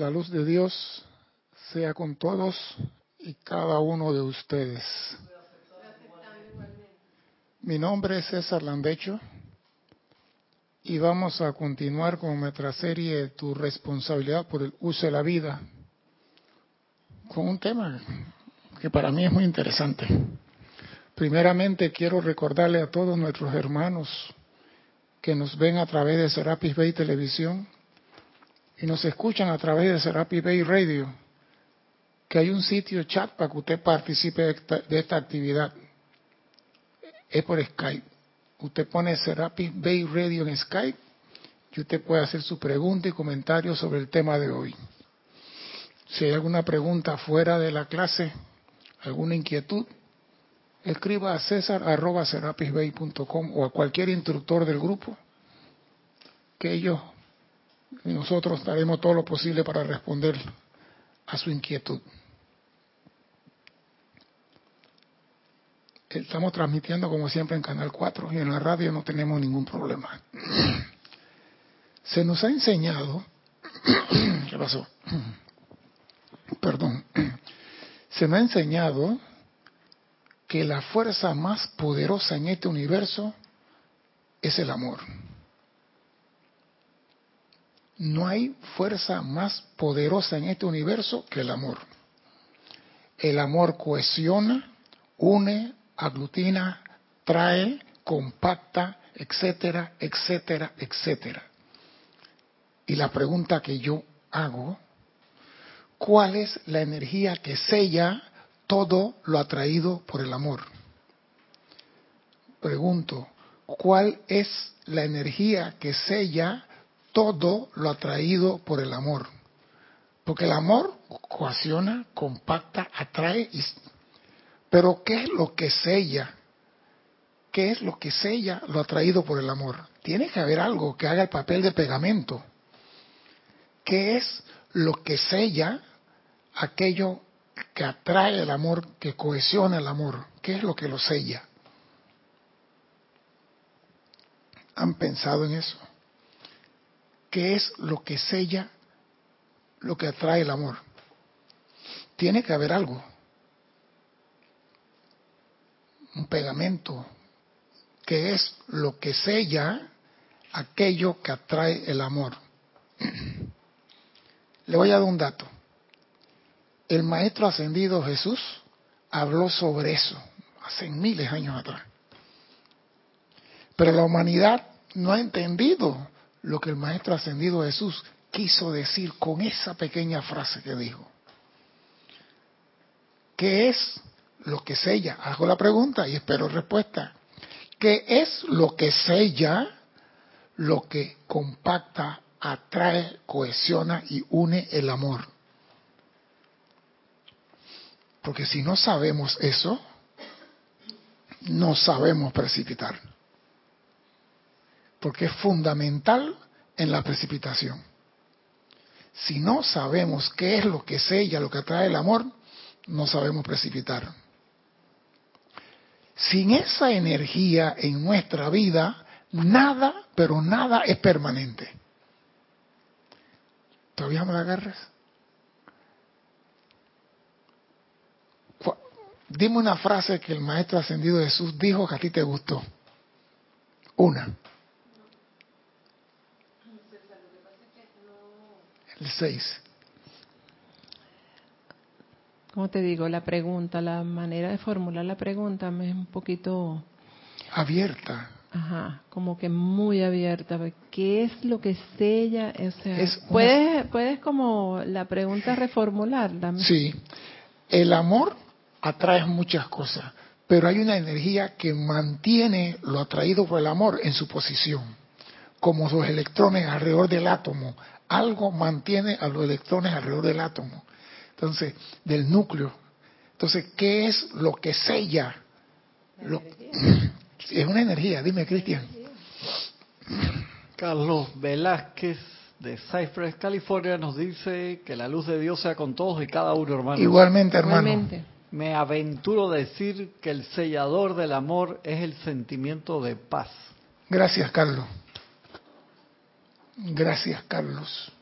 la luz de Dios sea con todos y cada uno de ustedes. Mi nombre es César Landecho y vamos a continuar con nuestra serie Tu responsabilidad por el uso de la vida con un tema que para mí es muy interesante. Primeramente quiero recordarle a todos nuestros hermanos que nos ven a través de Serapis Bay Televisión y nos escuchan a través de Serapis Bay Radio, que hay un sitio chat para que usted participe de esta, de esta actividad. Es por Skype. Usted pone Serapis Bay Radio en Skype y usted puede hacer su pregunta y comentario sobre el tema de hoy. Si hay alguna pregunta fuera de la clase, alguna inquietud, escriba a cesar.serapisbay.com o a cualquier instructor del grupo, que ellos nosotros haremos todo lo posible para responder a su inquietud. Estamos transmitiendo como siempre en Canal 4 y en la radio no tenemos ningún problema. Se nos ha enseñado, ¿qué pasó? Perdón, se me ha enseñado que la fuerza más poderosa en este universo es el amor. No hay fuerza más poderosa en este universo que el amor. El amor cohesiona, une, aglutina, trae, compacta, etcétera, etcétera, etcétera. Y la pregunta que yo hago, ¿cuál es la energía que sella todo lo atraído por el amor? Pregunto, ¿cuál es la energía que sella todo lo atraído por el amor? Porque el amor coacciona, compacta, atrae. Pero ¿qué es lo que sella? ¿Qué es lo que sella lo atraído por el amor? Tiene que haber algo que haga el papel de pegamento. ¿Qué es lo que sella aquello que atrae el amor, que cohesiona el amor? ¿Qué es lo que lo sella? ¿Han pensado en eso? ¿Qué es lo que sella lo que atrae el amor? Tiene que haber algo. Un pegamento. ¿Qué es lo que sella aquello que atrae el amor? Le voy a dar un dato. El maestro ascendido Jesús habló sobre eso hace miles de años atrás. Pero la humanidad no ha entendido lo que el maestro ascendido Jesús quiso decir con esa pequeña frase que dijo. ¿Qué es lo que sella? Hago la pregunta y espero respuesta. ¿Qué es lo que sella lo que compacta, atrae, cohesiona y une el amor? Porque si no sabemos eso, no sabemos precipitar. Porque es fundamental en la precipitación. Si no sabemos qué es lo que sella, lo que atrae el amor, no sabemos precipitar. Sin esa energía en nuestra vida, nada, pero nada es permanente. ¿Todavía me la agarras? Dime una frase que el Maestro Ascendido Jesús dijo que a ti te gustó. Una. El seis. ¿Cómo te digo? La pregunta, la manera de formular la pregunta me es un poquito... Abierta. Ajá, como que muy abierta. ¿Qué es lo que sella? O sea, es una... ¿puedes, ¿Puedes como la pregunta reformularla? Sí. El amor atrae muchas cosas, pero hay una energía que mantiene lo atraído por el amor en su posición, como los electrones alrededor del átomo. Algo mantiene a los electrones alrededor del átomo. Entonces, del núcleo. Entonces, ¿qué es lo que sella? Lo... Es una energía, dime, Cristian. Carlos Velázquez de Cypress, California, nos dice que la luz de Dios sea con todos y cada uno, hermano. Igualmente, hermano. Igualmente. Me aventuro a decir que el sellador del amor es el sentimiento de paz. Gracias, Carlos. Gracias, Carlos.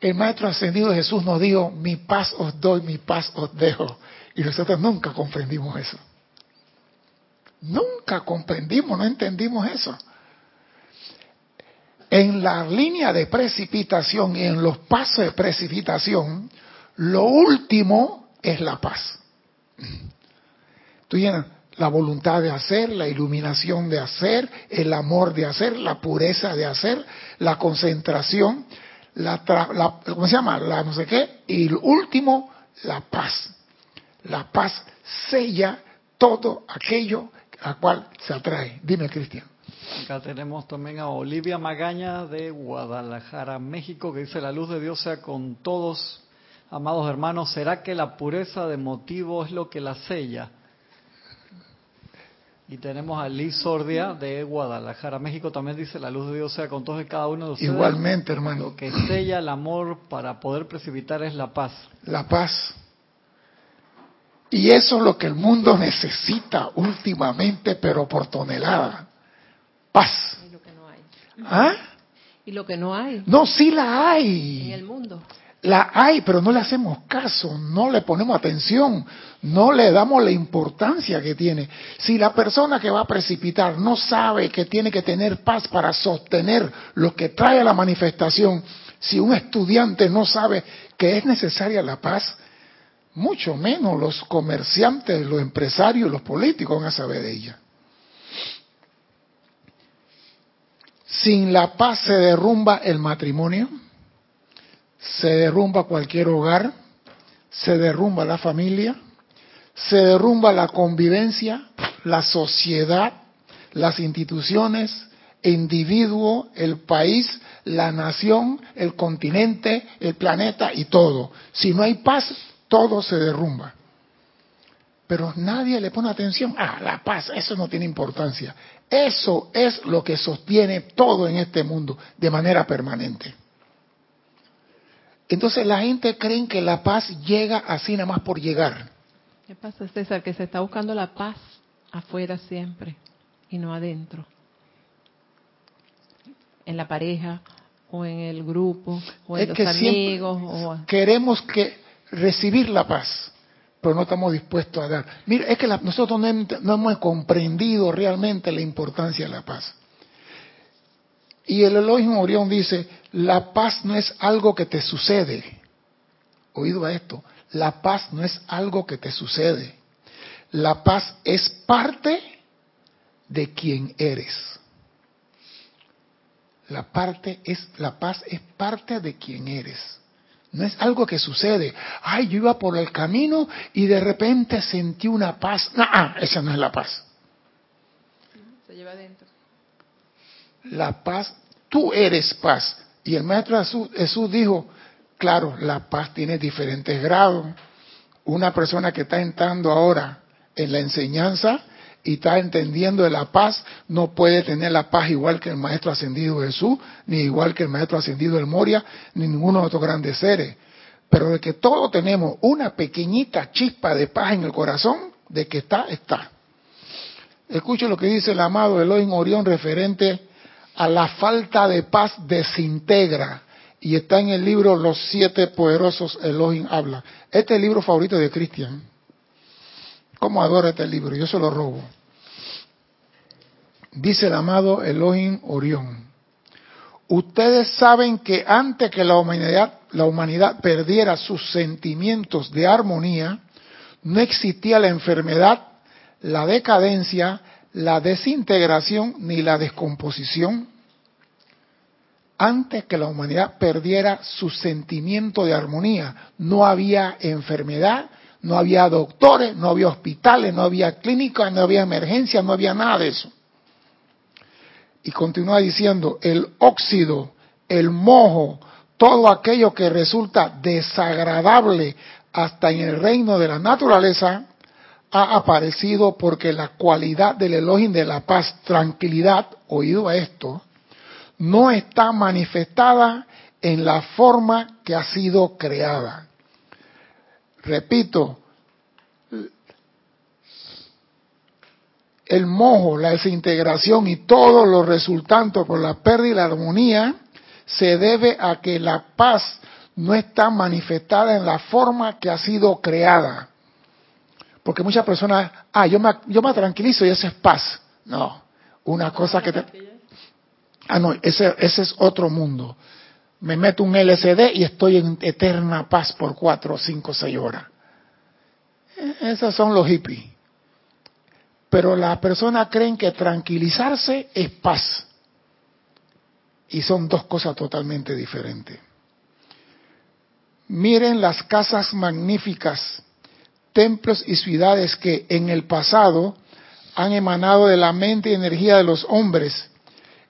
el Maestro Ascendido Jesús nos dijo, mi paz os doy, mi paz os dejo. Y nosotros nunca comprendimos eso. Nunca comprendimos, no entendimos eso. En la línea de precipitación y en los pasos de precipitación, lo último es la paz. Tú llenas la voluntad de hacer, la iluminación de hacer, el amor de hacer, la pureza de hacer, la concentración, la, la ¿cómo se llama? La no sé qué, y el último, la paz. La paz sella todo aquello a cual se atrae. Dime, Cristian. Acá tenemos también a Olivia Magaña de Guadalajara, México, que dice, la luz de Dios sea con todos, amados hermanos, ¿será que la pureza de motivo es lo que la sella? Y tenemos a Liz Sordia de Guadalajara, México, también dice, la luz de Dios sea con todos y cada uno de ustedes. Igualmente, hermano. Lo que sella el amor para poder precipitar es la paz. La paz. Y eso es lo que el mundo necesita últimamente, pero por tonelada. Paz. Y lo que no hay. ¿Ah? Y lo que no hay. No, sí la hay. En el mundo. La hay, pero no le hacemos caso, no le ponemos atención, no le damos la importancia que tiene. Si la persona que va a precipitar no sabe que tiene que tener paz para sostener lo que trae la manifestación, si un estudiante no sabe que es necesaria la paz, mucho menos los comerciantes, los empresarios, los políticos van a saber de ella. Sin la paz se derrumba el matrimonio, se derrumba cualquier hogar, se derrumba la familia, se derrumba la convivencia, la sociedad, las instituciones, individuo, el país, la nación, el continente, el planeta y todo. Si no hay paz, todo se derrumba. Pero nadie le pone atención. Ah, la paz, eso no tiene importancia. Eso es lo que sostiene todo en este mundo de manera permanente. Entonces la gente cree que la paz llega así nada más por llegar. ¿Qué pasa, César? Que se está buscando la paz afuera siempre y no adentro. En la pareja o en el grupo o en los amigos. O... Queremos que recibir la paz, pero no estamos dispuestos a dar. Mira, es que nosotros no, no hemos comprendido realmente la importancia de la paz. Y el Elohim Orión dice, la paz no es algo que te sucede. Oído a esto, la paz no es algo que te sucede. La paz es parte de quien eres. La parte es la paz es parte de quien eres. No es algo que sucede. Ay, yo iba por el camino y de repente sentí una paz. No, esa no es la paz. Se lleva adentro la paz, tú eres paz. Y el Maestro Jesús, dijo, claro, la paz tiene diferentes grados. Una persona que está entrando ahora en la enseñanza y está entendiendo de la paz, no puede tener la paz igual que el Maestro Ascendido Jesús, ni igual que el Maestro Ascendido del Moria, ni ninguno de otros grandes seres. Pero de que todos tenemos una pequeñita chispa de paz en el corazón, de que está, está. Escucho lo que dice el amado Elohim Orión referente a la falta de paz desintegra. Y está en el libro Los siete poderosos Elohim habla. Este es el libro favorito de Cristian. ¿Cómo adora este libro? Yo se lo robo. Dice el amado Elohim Orión. Ustedes saben que antes que la humanidad, la humanidad perdiera sus sentimientos de armonía, no existía la enfermedad, la decadencia, la desintegración ni la descomposición antes que la humanidad perdiera su sentimiento de armonía. No había enfermedad, no había doctores, no había hospitales, no había clínicas, no había emergencias, no había nada de eso. Y continúa diciendo, el óxido, el mojo, todo aquello que resulta desagradable hasta en el reino de la naturaleza, ha aparecido porque la cualidad del elogio de la paz, tranquilidad, oído a esto, no está manifestada en la forma que ha sido creada. Repito, el mojo, la desintegración y todo lo resultante por la pérdida de la armonía se debe a que la paz no está manifestada en la forma que ha sido creada. Porque muchas personas, ah, yo me, yo me tranquilizo y eso es paz. No, una cosa que te... Ah, no, ese, ese es otro mundo. Me meto un LCD y estoy en eterna paz por cuatro, cinco, seis horas. Esos son los hippies. Pero las personas creen que tranquilizarse es paz. Y son dos cosas totalmente diferentes. Miren las casas magníficas, templos y ciudades que en el pasado han emanado de la mente y energía de los hombres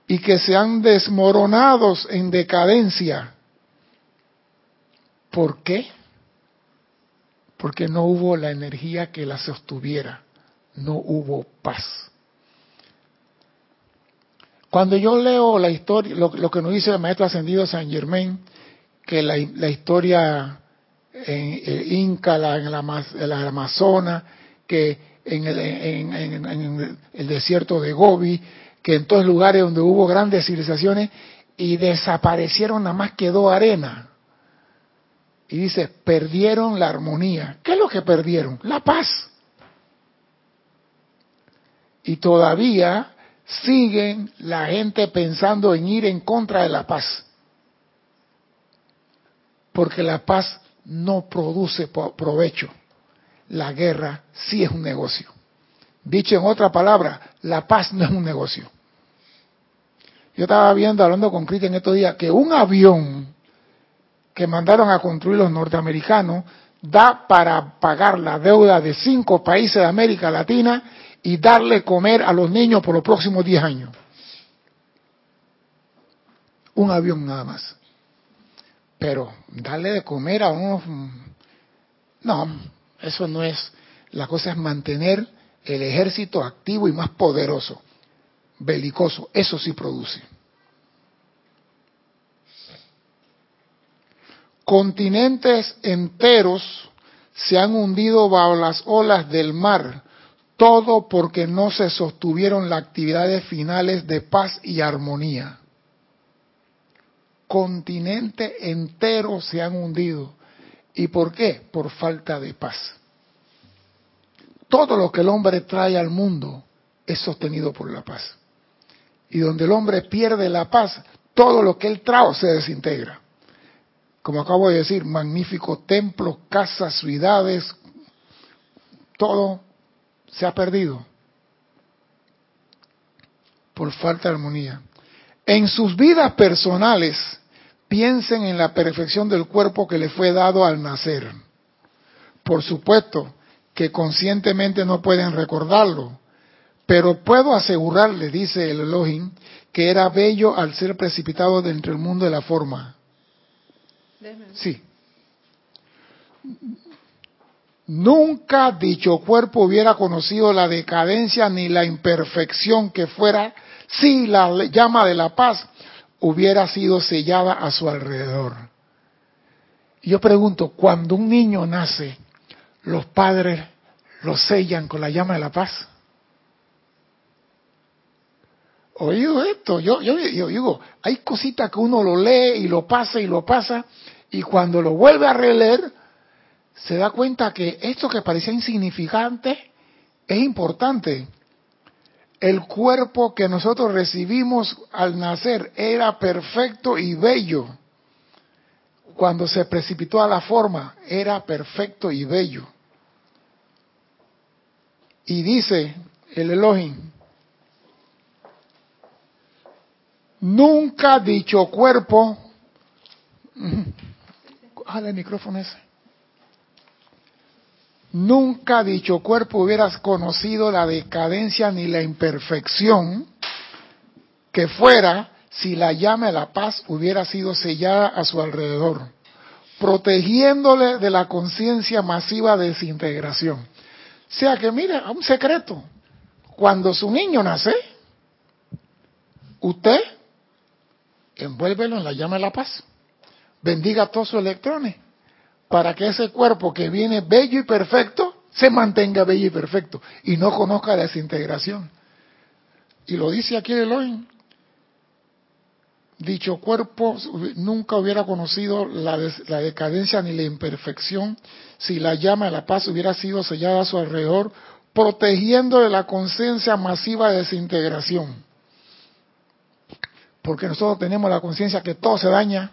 y que se han desmoronado en decadencia. ¿Por qué? Porque no hubo la energía que las sostuviera, no hubo paz. Cuando yo leo la historia, lo, que nos dice el maestro ascendido San Germain, que la, historia en, Inca, en, la, Amazonas, que en el, en el, desierto de Gobi, que en todos lugares donde hubo grandes civilizaciones y desaparecieron, nada más quedó arena. Y dice, perdieron la armonía. ¿Qué es lo que perdieron? La paz. Y todavía siguen la gente pensando en ir en contra de la paz. Porque la paz no produce provecho. La guerra sí es un negocio. Dicho en otra palabra, la paz no es un negocio. Yo estaba viendo, hablando con Cristian estos días, que un avión que mandaron a construir los norteamericanos da para pagar la deuda de cinco países de América Latina y darle comer a los niños por los próximos 10 años. Un avión nada más. Pero darle de comer a unos... No, eso no es. La cosa es mantener el ejército activo y más poderoso, belicoso. Eso sí produce. Continentes enteros se han hundido bajo las olas del mar todo porque no se sostuvieron las actividades finales de paz y armonía. Continente entero se han hundido. ¿Y por qué? Por falta de paz. Todo lo que el hombre trae al mundo es sostenido por la paz. Y donde el hombre pierde la paz, todo lo que él trae se desintegra. Como acabo de decir, magníficos templos, casas, ciudades, todo se ha perdido por falta de armonía. En sus vidas personales, piensen en la perfección del cuerpo que le fue dado al nacer. Por supuesto que conscientemente no pueden recordarlo, pero puedo asegurarle, dice el Elohim, que era bello al ser precipitado dentro del mundo de la forma. Sí. Nunca dicho cuerpo hubiera conocido la decadencia ni la imperfección que fuera si la llama de la paz hubiera sido sellada a su alrededor. Yo pregunto, cuando un niño nace, los padres lo sellan con la llama de la paz. Oído esto, yo, yo, yo digo, hay cositas que uno lo lee y lo pasa y lo pasa, y cuando lo vuelve a releer, se da cuenta que esto que parecía insignificante es importante. El cuerpo que nosotros recibimos al nacer era perfecto y bello. Cuando se precipitó a la forma, era perfecto y bello. Y dice el Elohim, nunca dicho cuerpo, jale el micrófono ese, nunca dicho cuerpo hubieras conocido la decadencia ni la imperfección que fuera si la llama de la paz hubiera sido sellada a su alrededor, protegiéndole de la conciencia masiva de desintegración. O sea que, mire, un secreto. Cuando su niño nace, usted envuélvelo en la llama de la paz. Bendiga todos sus electrones para que ese cuerpo que viene bello y perfecto se mantenga bello y perfecto y no conozca desintegración. Y lo dice aquí Elohim. dicho cuerpo nunca hubiera conocido la, la, decadencia ni la imperfección si la llama de la paz hubiera sido sellada a su alrededor, protegiendo de la conciencia masiva de desintegración. Porque nosotros tenemos la conciencia que todo se daña,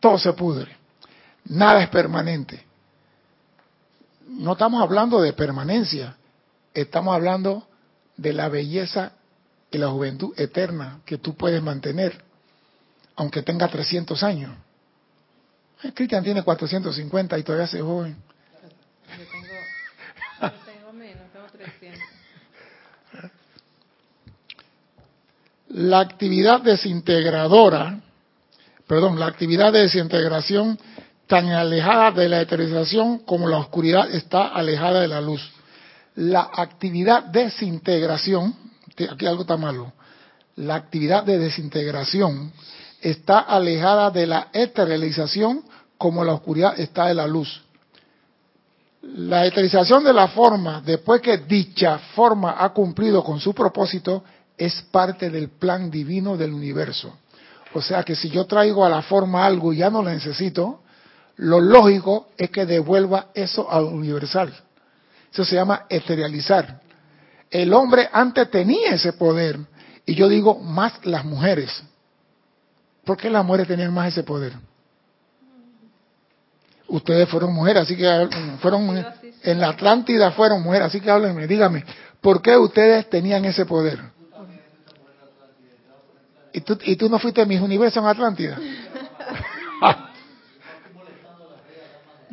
todo se pudre, nada es permanente. No estamos hablando de permanencia, estamos hablando de la belleza y la juventud eterna que tú puedes mantener aunque tenga 300 años. Cristian tiene 450 y todavía se joven. Yo tengo menos, tengo 300. La actividad desintegradora, perdón, la actividad de desintegración tan alejada de la eterización como la oscuridad está alejada de la luz. La actividad de desintegración, aquí algo está malo, la actividad de desintegración está alejada de la esterilización como la oscuridad está de la luz. La esterilización de la forma, después que dicha forma ha cumplido con su propósito, es parte del plan divino del universo. O sea que si yo traigo a la forma algo y ya no la necesito, lo lógico es que devuelva eso al universal. Eso se llama esterilizar. El hombre antes tenía ese poder, y yo digo más las mujeres. ¿Por qué las mujeres tenían más ese poder? Ustedes fueron mujeres, así que fueron en la Atlántida fueron mujeres, así que háblenme, dígame, ¿por qué ustedes tenían ese poder? ¿Y tú, y tú no fuiste mis universos en Atlántida?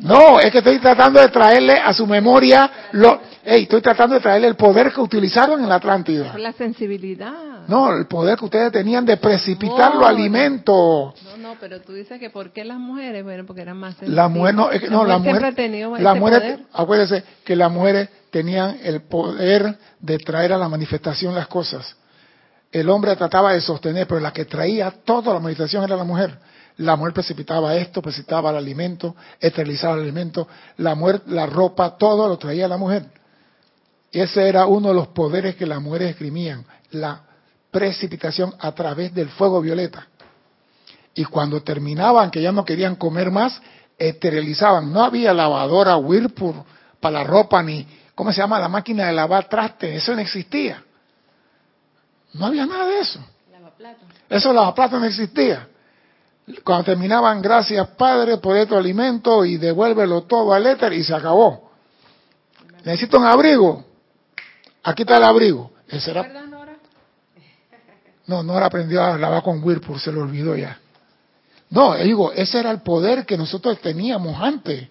no, es que estoy tratando de traerle a su memoria lo, estoy tratando de traerle el poder que utilizaron en la Atlántida. La sensibilidad. No, el poder que ustedes tenían de precipitar los alimentos. No, no, pero tú dices que ¿por qué las mujeres? Bueno, porque eran más sensibles. La mujer no, es no, la mujer, la mujer, acuérdense que las mujeres tenían el poder de traer a la manifestación las cosas. El hombre trataba de sostener, pero la que traía toda la manifestación era la mujer. La mujer precipitaba esto, precipitaba el alimento, esterilizaba el alimento, la mujer, la ropa, todo lo traía la mujer. Ese era uno de los poderes que las mujeres esgrimían, la precipitación a través del fuego violeta. Y cuando terminaban, que ya no querían comer más, esterilizaban. No había lavadora Whirlpool para la ropa, ni, ¿cómo se llama? La máquina de lavar traste, eso no existía. No había nada de eso. Lavaplato. Eso lavaplato no existía. Cuando terminaban, gracias Padre por este alimento y devuélvelo todo al éter y se acabó. Necesito un abrigo. Aquí está el abrigo. Ese era... No, Nora aprendió a lavar con Whirlpool, se lo olvidó ya. No, digo, ese era el poder que nosotros teníamos antes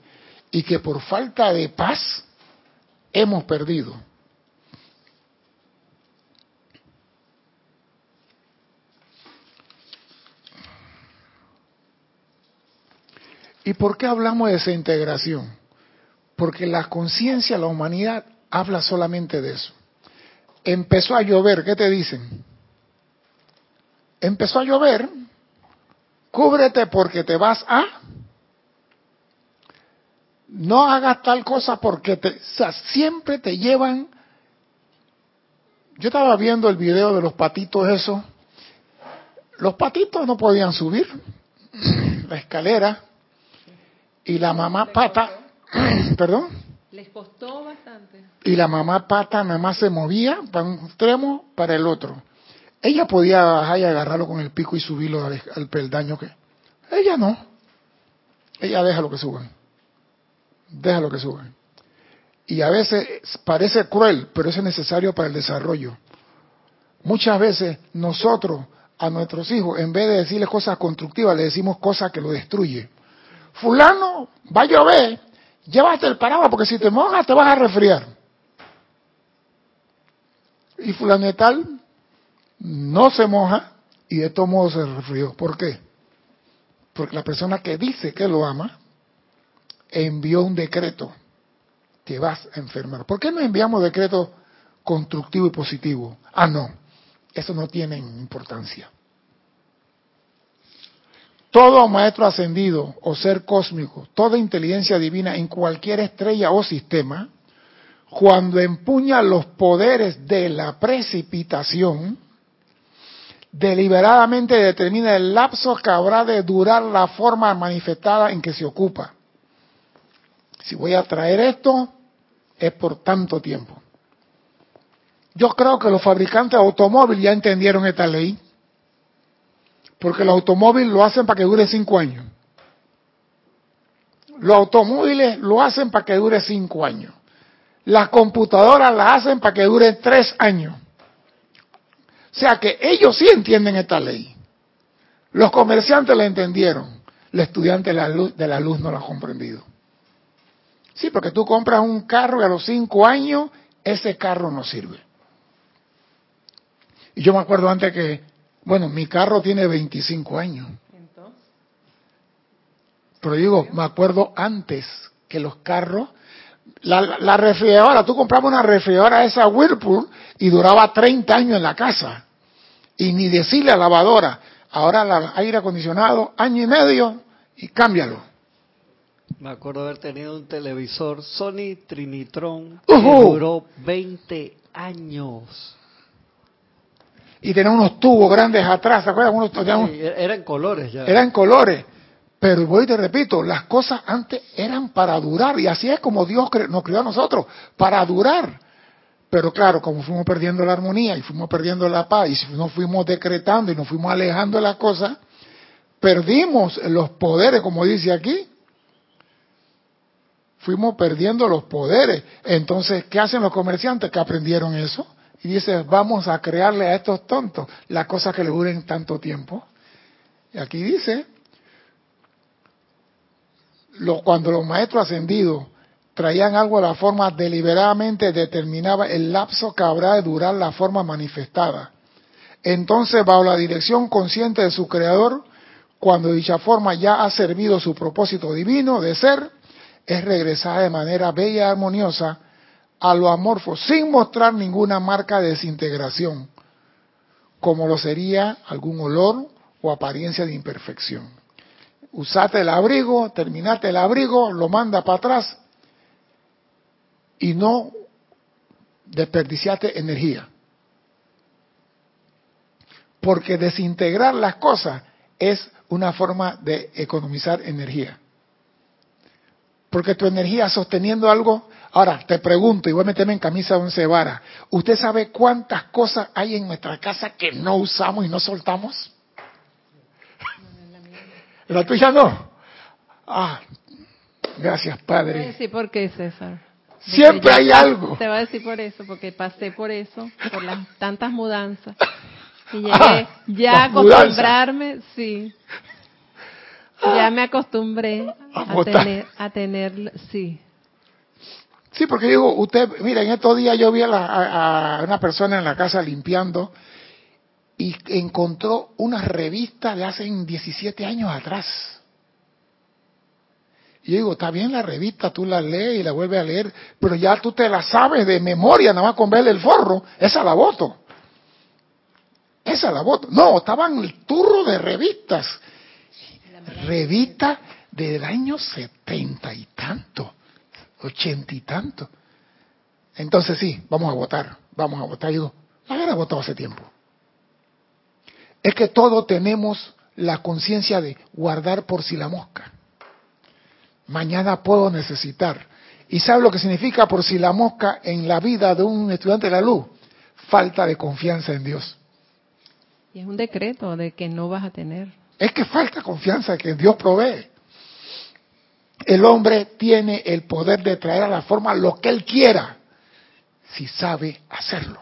y que por falta de paz hemos perdido. ¿Y por qué hablamos de esa integración? Porque la conciencia, la humanidad, habla solamente de eso. Empezó a llover, ¿qué te dicen? Empezó a llover, cúbrete porque te vas a... No hagas tal cosa porque te, siempre te llevan... Yo estaba viendo el video de los patitos eso. Los patitos no podían subir la escalera y la mamá pata, perdón, les costó bastante. Y la mamá pata nada más se movía para un extremo, para el otro. Ella podía bajar y agarrarlo con el pico y subirlo al, peldaño que. Ella no. Ella deja lo que suban. Deja lo que suban. Y a veces parece cruel, pero es necesario para el desarrollo. Muchas veces nosotros a nuestros hijos, en vez de decirles cosas constructivas, le decimos cosas que lo destruyen. Fulano, va a llover, llévate el paraguas porque si te mojas te vas a resfriar. Y fulano tal no se moja y de todo modo se resfrió. ¿Por qué? Porque la persona que dice que lo ama envió un decreto que vas a enfermar. ¿Por qué no enviamos decretos constructivos y positivos? Ah, no, eso no tiene importancia. Todo maestro ascendido o ser cósmico, toda inteligencia divina en cualquier estrella o sistema, cuando empuña los poderes de la precipitación, deliberadamente determina el lapso que habrá de durar la forma manifestada en que se ocupa. Si voy a traer esto, es por tanto tiempo. Yo creo que los fabricantes de automóviles ya entendieron esta ley, porque los automóviles lo hacen para que dure cinco años. Los automóviles lo hacen para que dure cinco años. Las computadoras las hacen para que dure tres años. O sea que ellos sí entienden esta ley. Los comerciantes la entendieron. El estudiante de la luz, no la ha comprendido. Sí, porque tú compras un carro y a los cinco años ese carro no sirve. Y yo me acuerdo antes que, bueno, mi carro tiene 25 años. Pero digo, me acuerdo antes que los carros, la, la refrigeradora, tú comprabas una refrigeradora esa Whirlpool y duraba 30 años en la casa. Y ni decirle a la lavadora, ahora el aire acondicionado, año y medio y cámbialo. Me acuerdo haber tenido un televisor Sony Trinitron que duró 20 años. Y tenía unos tubos grandes atrás, ¿se acuerdan? Unos, eran colores ya. Eran colores. Pero voy y te repito, las cosas antes eran para durar, y así es como Dios nos creó a nosotros, para durar. Pero claro, como fuimos perdiendo la armonía y fuimos perdiendo la paz, y si nos fuimos decretando y nos fuimos alejando de las cosas, perdimos los poderes, como dice aquí. Fuimos perdiendo los poderes. Entonces, ¿qué hacen los comerciantes que aprendieron eso? Y dicen, vamos a crearle a estos tontos las cosas que le duren tanto tiempo. Y aquí dice, cuando los maestros ascendidos traían algo a la forma deliberadamente determinaba el lapso que habrá de durar la forma manifestada. Entonces, bajo la dirección consciente de su creador, cuando dicha forma ya ha servido su propósito divino de ser, es regresar de manera bella y armoniosa a lo amorfo, sin mostrar ninguna marca de desintegración, como lo sería algún olor o apariencia de imperfección usate el abrigo, terminate el abrigo, lo manda para atrás y no desperdiciate energía. Porque desintegrar las cosas es una forma de economizar energía. Porque tu energía sosteniendo algo, ahora te pregunto, y voy a meterme en camisa de once varas, ¿usted sabe cuántas cosas hay en nuestra casa que no usamos y no soltamos? ¿La tuya no? Ah, gracias, Padre. Te voy a decir por qué, César. Siempre hay algo. Te voy a decir por eso, porque pasé por eso, por las tantas mudanzas. Y llegué ah, ya a acostumbrarme, sí. Ya me acostumbré a, tener, a tener, sí. Sí, porque digo, usted, mira, en estos días yo vi a, a, una persona en la casa limpiando y encontró una revista de hace 17 años atrás. Y yo digo, está bien la revista, tú la lees y la vuelves a leer, pero ya tú te la sabes de memoria, nada más con verle el forro, esa la voto. Esa la voto. No, estaban el turro de revistas. Revista del año setenta y tanto, ochenta y tanto. Entonces sí, vamos a votar, vamos a votar. Yo digo, la hubiera votado hace tiempo es que todos tenemos la conciencia de guardar por si la mosca. Mañana puedo necesitar. ¿Y sabe lo que significa por si la mosca en la vida de un estudiante de la luz? Falta de confianza en Dios. Y es un decreto de que no vas a tener. Es que falta confianza que Dios provee. El hombre tiene el poder de traer a la forma lo que él quiera, si sabe hacerlo.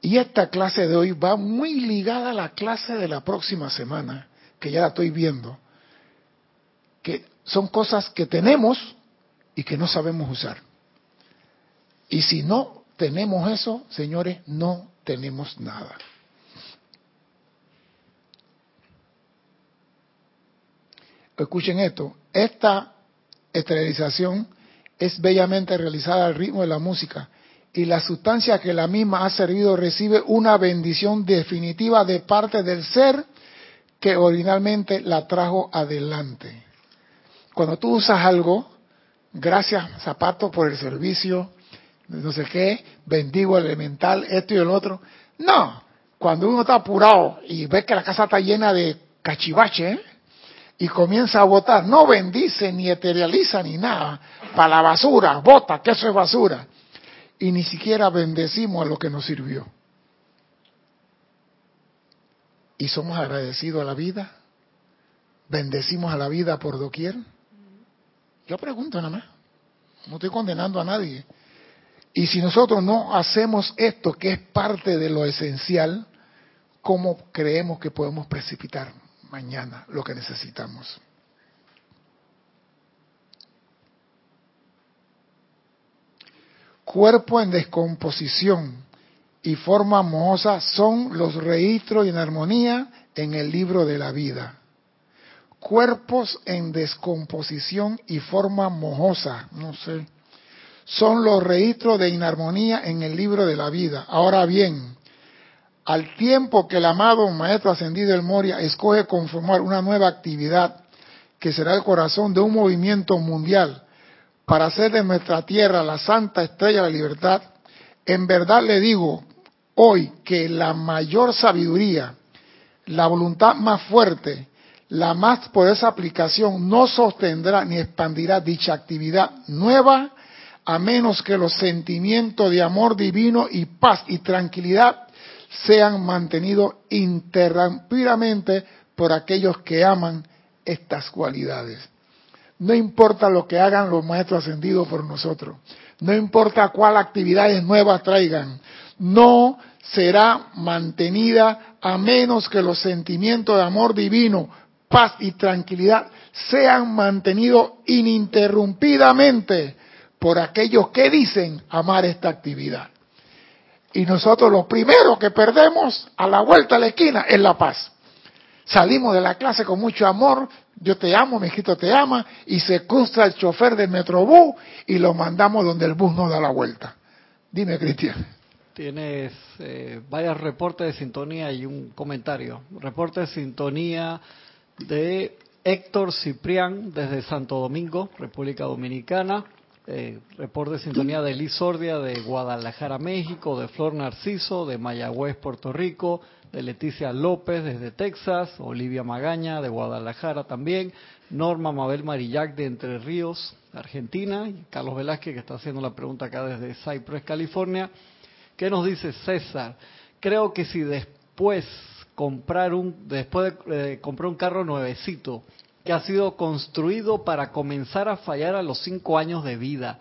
Y esta clase de hoy va muy ligada a la clase de la próxima semana, que ya la estoy viendo, que son cosas que tenemos y que no sabemos usar. Y si no tenemos eso, señores, no tenemos nada. Escuchen esto, esta esterilización es bellamente realizada al ritmo de la música y la sustancia que la misma ha servido recibe una bendición definitiva de parte del ser que originalmente la trajo adelante. Cuando tú usas algo, gracias zapato por el servicio, no sé qué, bendigo elemental, esto y el otro. No, cuando uno está apurado y ve que la casa está llena de cachivache y comienza a votar, no bendice ni eterializa ni nada, para la basura, vota, que eso es basura. Y ni siquiera bendecimos a lo que nos sirvió. Y somos agradecidos a la vida, bendecimos a la vida por doquier. Yo pregunto nada más, no estoy condenando a nadie. Y si nosotros no hacemos esto, que es parte de lo esencial, ¿cómo creemos que podemos precipitar mañana lo que necesitamos? Cuerpo en descomposición y forma mohosa son los registros en armonía en el libro de la vida. Cuerpos en descomposición y forma mojosa, no sé, son los registros de inarmonía en el libro de la vida. Ahora bien, al tiempo que el amado Maestro Ascendido del Moria escoge conformar una nueva actividad que será el corazón de un movimiento mundial para hacer de nuestra tierra la santa estrella de la libertad, en verdad le digo hoy que la mayor sabiduría, la voluntad más fuerte, la más poderosa aplicación no sostendrá ni expandirá dicha actividad nueva a menos que los sentimientos de amor divino y paz y tranquilidad sean mantenidos interrumpidamente por aquellos que aman estas cualidades. No importa lo que hagan los maestros ascendidos por nosotros, no importa cuál actividades nuevas traigan, no será mantenida a menos que los sentimientos de amor divino, paz y tranquilidad sean mantenidos ininterrumpidamente por aquellos que dicen amar esta actividad. Y nosotros lo primero que perdemos a la vuelta a la esquina es la paz. Salimos de la clase con mucho amor, yo te amo, mi hijito te ama, y se el chofer del metrobús y lo mandamos donde el bus no da la vuelta. Dime, Cristian. Tienes eh, varios reportes de sintonía y un comentario. Reporte de sintonía de Héctor Ciprián desde Santo Domingo, República Dominicana. Eh, reporte de sintonía de Liz Sordia de Guadalajara, México, de Flor Narciso de Mayagüez, Puerto Rico, de Leticia López desde Texas, Olivia Magaña de Guadalajara también, Norma Mabel Marillac de Entre Ríos, Argentina, y Carlos Velázquez que está haciendo la pregunta acá desde Cypress, California. ¿Qué nos dice César? Creo que si después comprar un después de comprar un carro nuevecito que ha sido construido para comenzar a fallar a los cinco años de vida.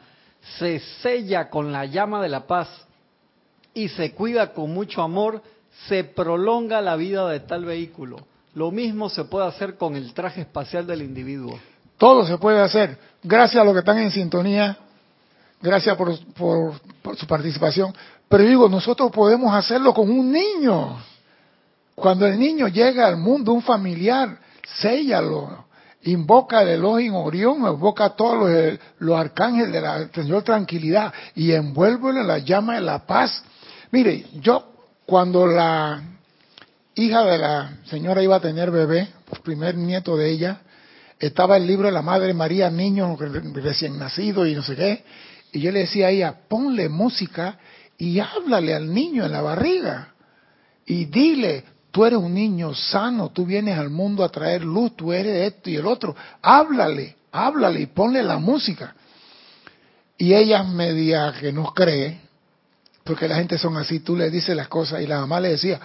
Se sella con la llama de la paz y se cuida con mucho amor, se prolonga la vida de tal vehículo. Lo mismo se puede hacer con el traje espacial del individuo. Todo se puede hacer. Gracias a los que están en sintonía, gracias por, por su participación. Pero digo, nosotros podemos hacerlo con un niño. Cuando el niño llega al mundo, un familiar, séllalo invoca el Elohim Orión, invoca a todos los, arcángeles de la tranquilidad y envuélvelo en la llama de la paz. Mire, yo cuando la hija de la señora iba a tener bebé, primer nieto de ella, estaba el libro de la Madre María, niño recién nacido y no sé qué, y yo le decía a ella, ponle música y háblale al niño en la barriga y dile, Tú eres un niño sano, tú vienes al mundo a traer luz, tú eres esto y el otro. Háblale, háblale y ponle la música. Y ella media que no cree, porque la gente son así, tú le dices las cosas y la mamá le decía,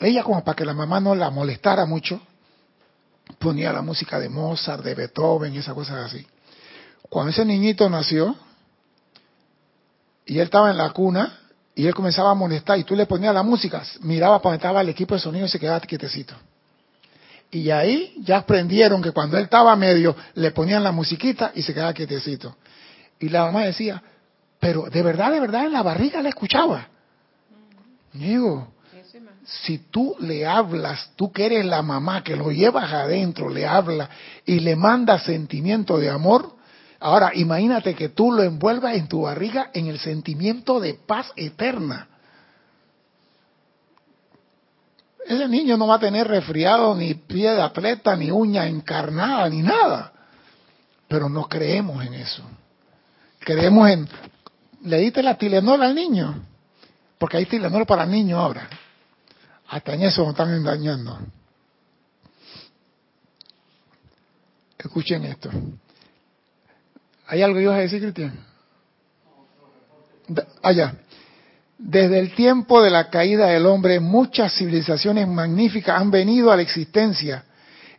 ella como para que la mamá no la molestara mucho, ponía la música de Mozart, de Beethoven y esas cosas así. Cuando ese niñito nació y él estaba en la cuna, y él comenzaba a molestar y tú le ponías la música, miraba para donde estaba el equipo de sonido y se quedaba quietecito. Y ahí ya aprendieron que cuando él estaba medio, le ponían la musiquita y se quedaba quietecito. Y la mamá decía, pero de verdad, de verdad, en la barriga le escuchaba. Digo, si tú le hablas, tú que eres la mamá que lo llevas adentro, le hablas y le mandas sentimiento de amor, Ahora, imagínate que tú lo envuelvas en tu barriga en el sentimiento de paz eterna. Ese niño no va a tener resfriado, ni pie de atleta, ni uña encarnada, ni nada. Pero no creemos en eso. Creemos en... ¿Le diste la Tilenol al niño? Porque hay Tilenol para niños ahora. Hasta en eso nos están engañando. Escuchen esto. ¿Hay algo que ibas a decir, Cristian? Allá. Desde el tiempo de la caída del hombre, muchas civilizaciones magníficas han venido a la existencia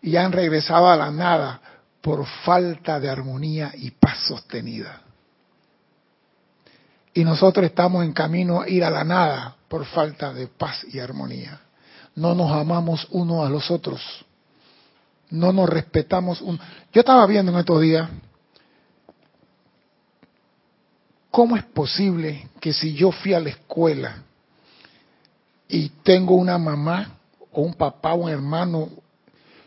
y han regresado a la nada por falta de armonía y paz sostenida. Y nosotros estamos en camino a ir a la nada por falta de paz y armonía. No nos amamos unos a los otros. No nos respetamos. Yo estaba viendo en estos días ¿Cómo es posible que si yo fui a la escuela y tengo una mamá o un papá o un hermano,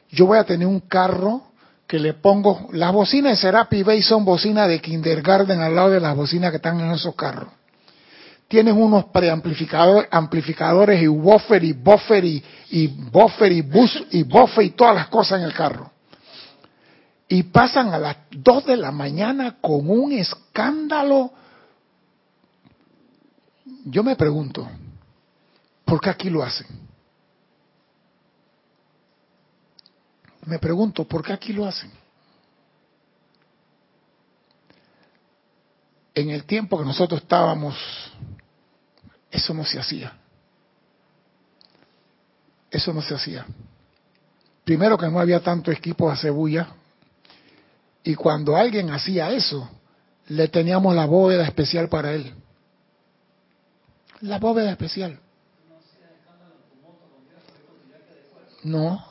yo voy a tener un carro que le pongo, las bocinas de Serapi Bay son bocinas de kindergarten al lado de las bocinas que están en esos carros. Tienen unos preamplificadores amplificadores y buffer y buffer y, y buffer y bus y buffer y todas las cosas en el carro. Y pasan a las 2 de la mañana con un escándalo yo me pregunto, ¿por qué aquí lo hacen? Me pregunto, ¿por qué aquí lo hacen? En el tiempo que nosotros estábamos, eso no se hacía. Eso no se hacía. Primero que no había tanto equipo de cebulla. Y cuando alguien hacía eso, le teníamos la bóveda especial para él. La bóveda especial. No.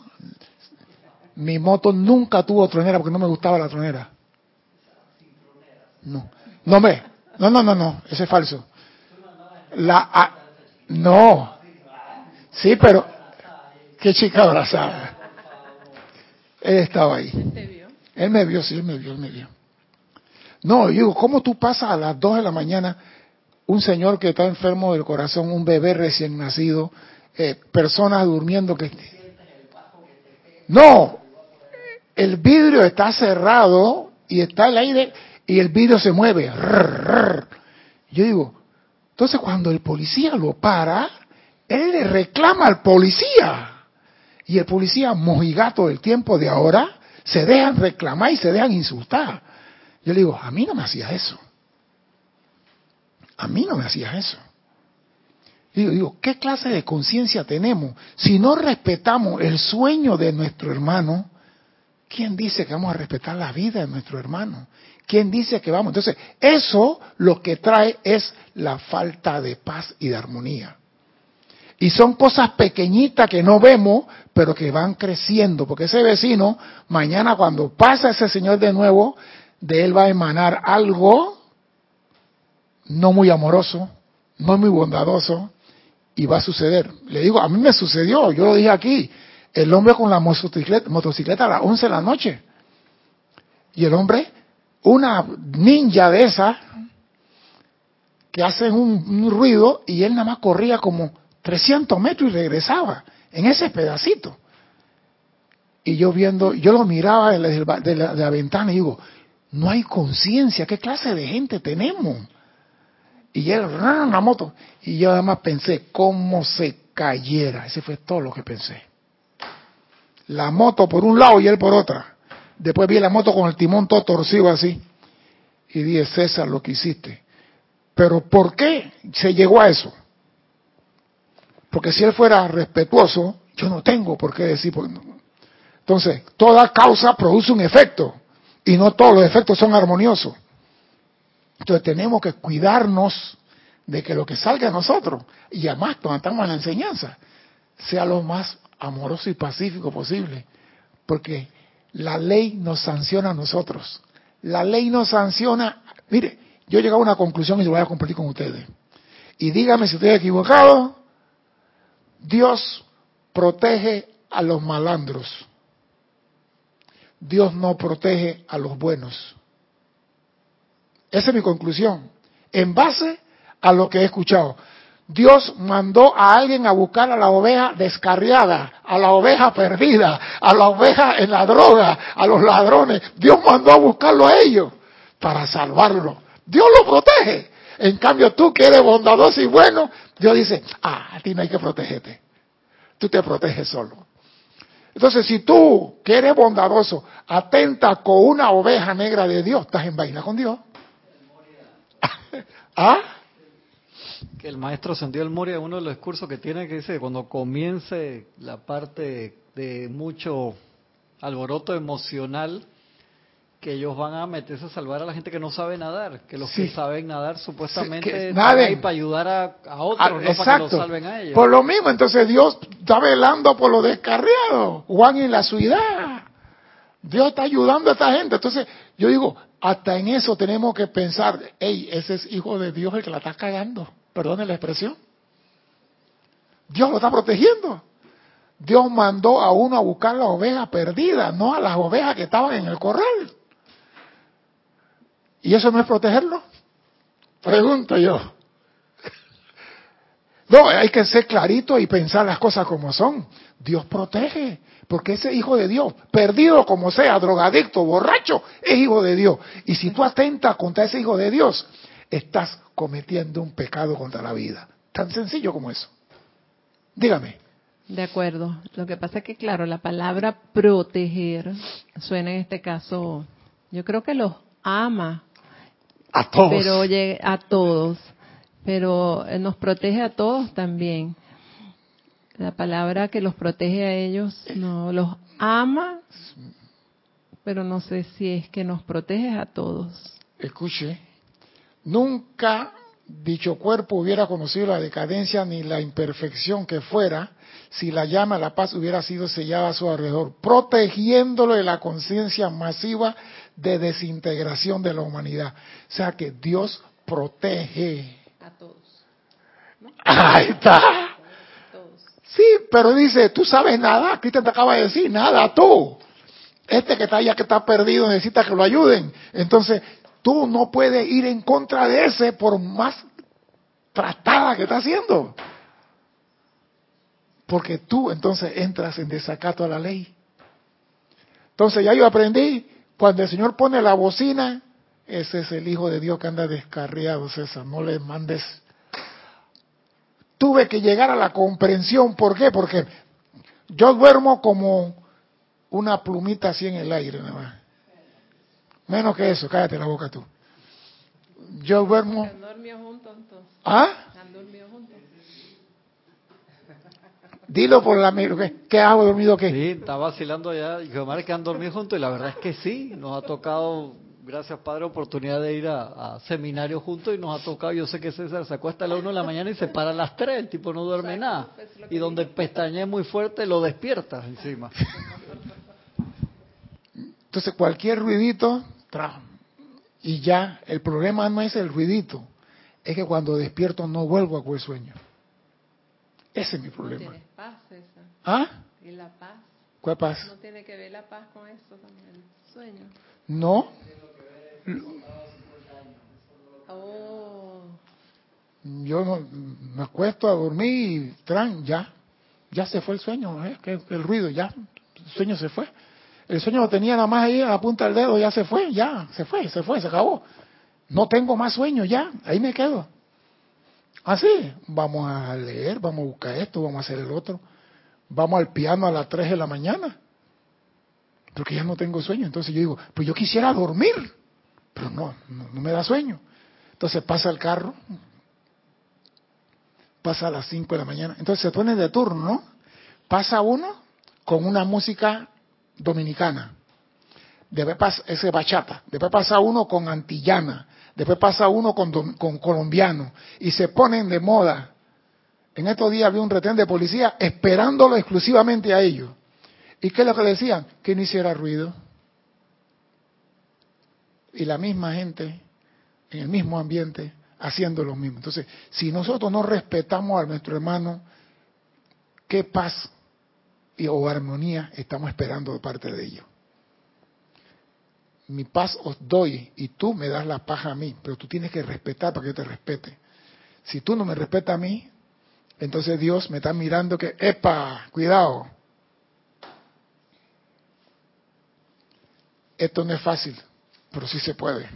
Mi moto nunca tuvo tronera porque no me gustaba la tronera. No. No me. No, no, no, no. Ese es falso. La. no. Sí, pero. Qué chica abrazada. Él estaba ahí. Él me vio, sí, él me vio, él me vio. No, digo, ¿cómo tú pasas a las 2 de la mañana un señor que está enfermo del corazón, un bebé recién nacido, eh, personas durmiendo que... No, el vidrio está cerrado y está el aire y el vidrio se mueve. Yo digo, entonces cuando el policía lo para, él le reclama al policía. Y el policía mojigato del tiempo de ahora se dejan reclamar y se dejan insultar. Yo le digo, a mí no me hacía eso. A mí no me hacías eso. Digo, digo, ¿qué clase de conciencia tenemos? Si no respetamos el sueño de nuestro hermano, ¿quién dice que vamos a respetar la vida de nuestro hermano? ¿Quién dice que vamos? Entonces, eso lo que trae es la falta de paz y de armonía. Y son cosas pequeñitas que no vemos, pero que van creciendo, porque ese vecino, mañana cuando pasa ese señor de nuevo, de él va a emanar algo no muy amoroso, no muy bondadoso, y va a suceder. Le digo, a mí me sucedió, yo lo dije aquí, el hombre con la motocicleta, a las 11 de la noche. Y el hombre, una ninja de esa, que hacen un, ruido, y él nada más corría como 300 metros y regresaba, en ese pedacito. Y yo viendo, yo lo miraba de la, de la ventana y digo, no hay conciencia, ¿qué clase de gente tenemos? Y él, la moto. Y yo además pensé, ¿cómo se cayera? Ese fue todo lo que pensé. La moto por un lado y él por otra. Después vi la moto con el timón todo torcido así. Y dije, César, lo que hiciste. Pero ¿por qué se llegó a eso? Porque si él fuera respetuoso, yo no tengo por qué decir. Entonces, toda causa produce un efecto. Y no todos los efectos son armoniosos. Entonces tenemos que cuidarnos de que lo que salga de nosotros, y además cuando estamos en la enseñanza, sea lo más amoroso y pacífico posible. Porque la ley nos sanciona a nosotros. La ley nos sanciona. Mire, yo he llegado a una conclusión y lo voy a compartir con ustedes. Y dígame si estoy equivocado. Dios protege a los malandros. Dios no protege a los buenos. Esa es mi conclusión. En base a lo que he escuchado. Dios mandó a alguien a buscar a la oveja descarriada, a la oveja perdida, a la oveja en la droga, a los ladrones. Dios mandó a buscarlo a ellos para salvarlo. Dios lo protege. En cambio, tú que eres bondadoso y bueno, Dios dice, ah, a ti no hay que protegerte. tú te proteges solo. Entonces, si tú, que eres bondadoso, atenta con una oveja negra de Dios, estás en vaina con Dios. ¿Ah? Que el maestro Sendió el Moria, uno de los discursos que tiene que dice, cuando comience la parte de mucho alboroto emocional, que ellos van a meterse a salvar a la gente que no sabe nadar, que los que saben nadar supuestamente están ahí para ayudar a, otros, ah, no para que los salven a ellos. Por lo mismo, entonces Dios está velando por los descarriados, Juan y la ciudad. Dios está ayudando a esta gente. Entonces, yo digo, hasta en eso tenemos que pensar, hey, ese es hijo de Dios el que la está cagando. Perdone la expresión. Dios lo está protegiendo. Dios mandó a uno a buscar la oveja perdida, no a las ovejas que estaban en el corral. ¿Y eso no es protegerlo? Pregunto yo. No, hay que ser clarito y pensar las cosas como son. Dios protege, porque ese hijo de Dios, perdido como sea, drogadicto, borracho, es hijo de Dios. Y si tú atentas contra ese hijo de Dios, estás cometiendo un pecado contra la vida. Tan sencillo como eso. Dígame. De acuerdo. Lo que pasa es que, claro, la palabra proteger suena en este caso, yo creo que los ama a todos. Pero a todos. Pero eh, nos protege a todos también. La palabra que los protege a ellos, no, los ama, pero no sé si es que nos protege a todos. Escuche, nunca dicho cuerpo hubiera conocido la decadencia ni la imperfección que fuera si la llama de la paz hubiera sido sellada a su alrededor, protegiéndolo de la conciencia masiva de desintegración de la humanidad. O sea que Dios protege. A todos. Ahí está. Sí, pero dice, tú sabes nada, Cristian te acaba de decir, nada, tú. Este que está allá, que está perdido, necesita que lo ayuden. Entonces, tú no puedes ir en contra de ese por más tratada que está haciendo. Porque tú entonces entras en desacato a la ley. Entonces ya yo aprendí, cuando el Señor pone la bocina, ese es el Hijo de Dios que anda descarriado, César, no le mandes. Tuve que llegar a la comprensión, ¿por qué? Porque yo duermo como una plumita así en el aire, nada más. Menos que eso, cállate la boca tú. Yo duermo. ¿Ah? Dilo por la ¿qué, ¿qué hago dormido qué? Sí, está vacilando ya. Y Omar que han dormido juntos y la verdad es que sí, nos ha tocado, gracias Padre, oportunidad de ir a, seminarios juntos y nos ha tocado, yo sé que César se acuesta a las 1 de la mañana y se para a las 3, el tipo no duerme nada. Pues, y donde pestañe muy fuerte lo despierta encima. Entonces cualquier ruidito, tra, y ya, el problema no es el ruidito, es que cuando despierto no vuelvo a coger sueño. Ese es mi problema. paz, ¿Ah? ¿Y la paz? ¿Cuál paz? ¿No tiene que ver la paz con eso también, el sueño? No. Oh. Yo me acuesto a dormir y ya, ya se fue el sueño, ¿eh? el ruido, ya, el sueño se fue. El sueño lo tenía nada más ahí a la punta del dedo, ya se fue, ya, se fue, se fue, se acabó. No tengo más sueño, ya, ahí me quedo. Así, vamos a leer, vamos a buscar esto, vamos a hacer el otro. Vamos al piano a las 3 de la mañana. Porque ya no tengo sueño. Entonces yo digo, pues yo quisiera dormir. Pero no, no, me da sueño. Entonces pasa el carro. Pasa a las 5 de la mañana. Entonces se pone de turno, ¿no? Pasa uno con una música dominicana. Después pasa ese bachata. Después pasa uno con antillana Después pasa uno con, con colombiano y se ponen de moda. En estos días había un retén de policía esperándolo exclusivamente a ellos. ¿Y qué es lo que decían? Que no hiciera ruido. Y la misma gente, en el mismo ambiente, haciendo lo mismo. Entonces, si nosotros no respetamos a nuestro hermano, ¿qué paz y, o armonía estamos esperando de parte de ellos? mi paz os doy y tú me das la paz a mí, pero tú tienes que respetar para que yo te respete. Si tú no me respetas a mí, entonces Dios me está mirando que, epa, cuidado. Esto no es fácil, pero sí se puede.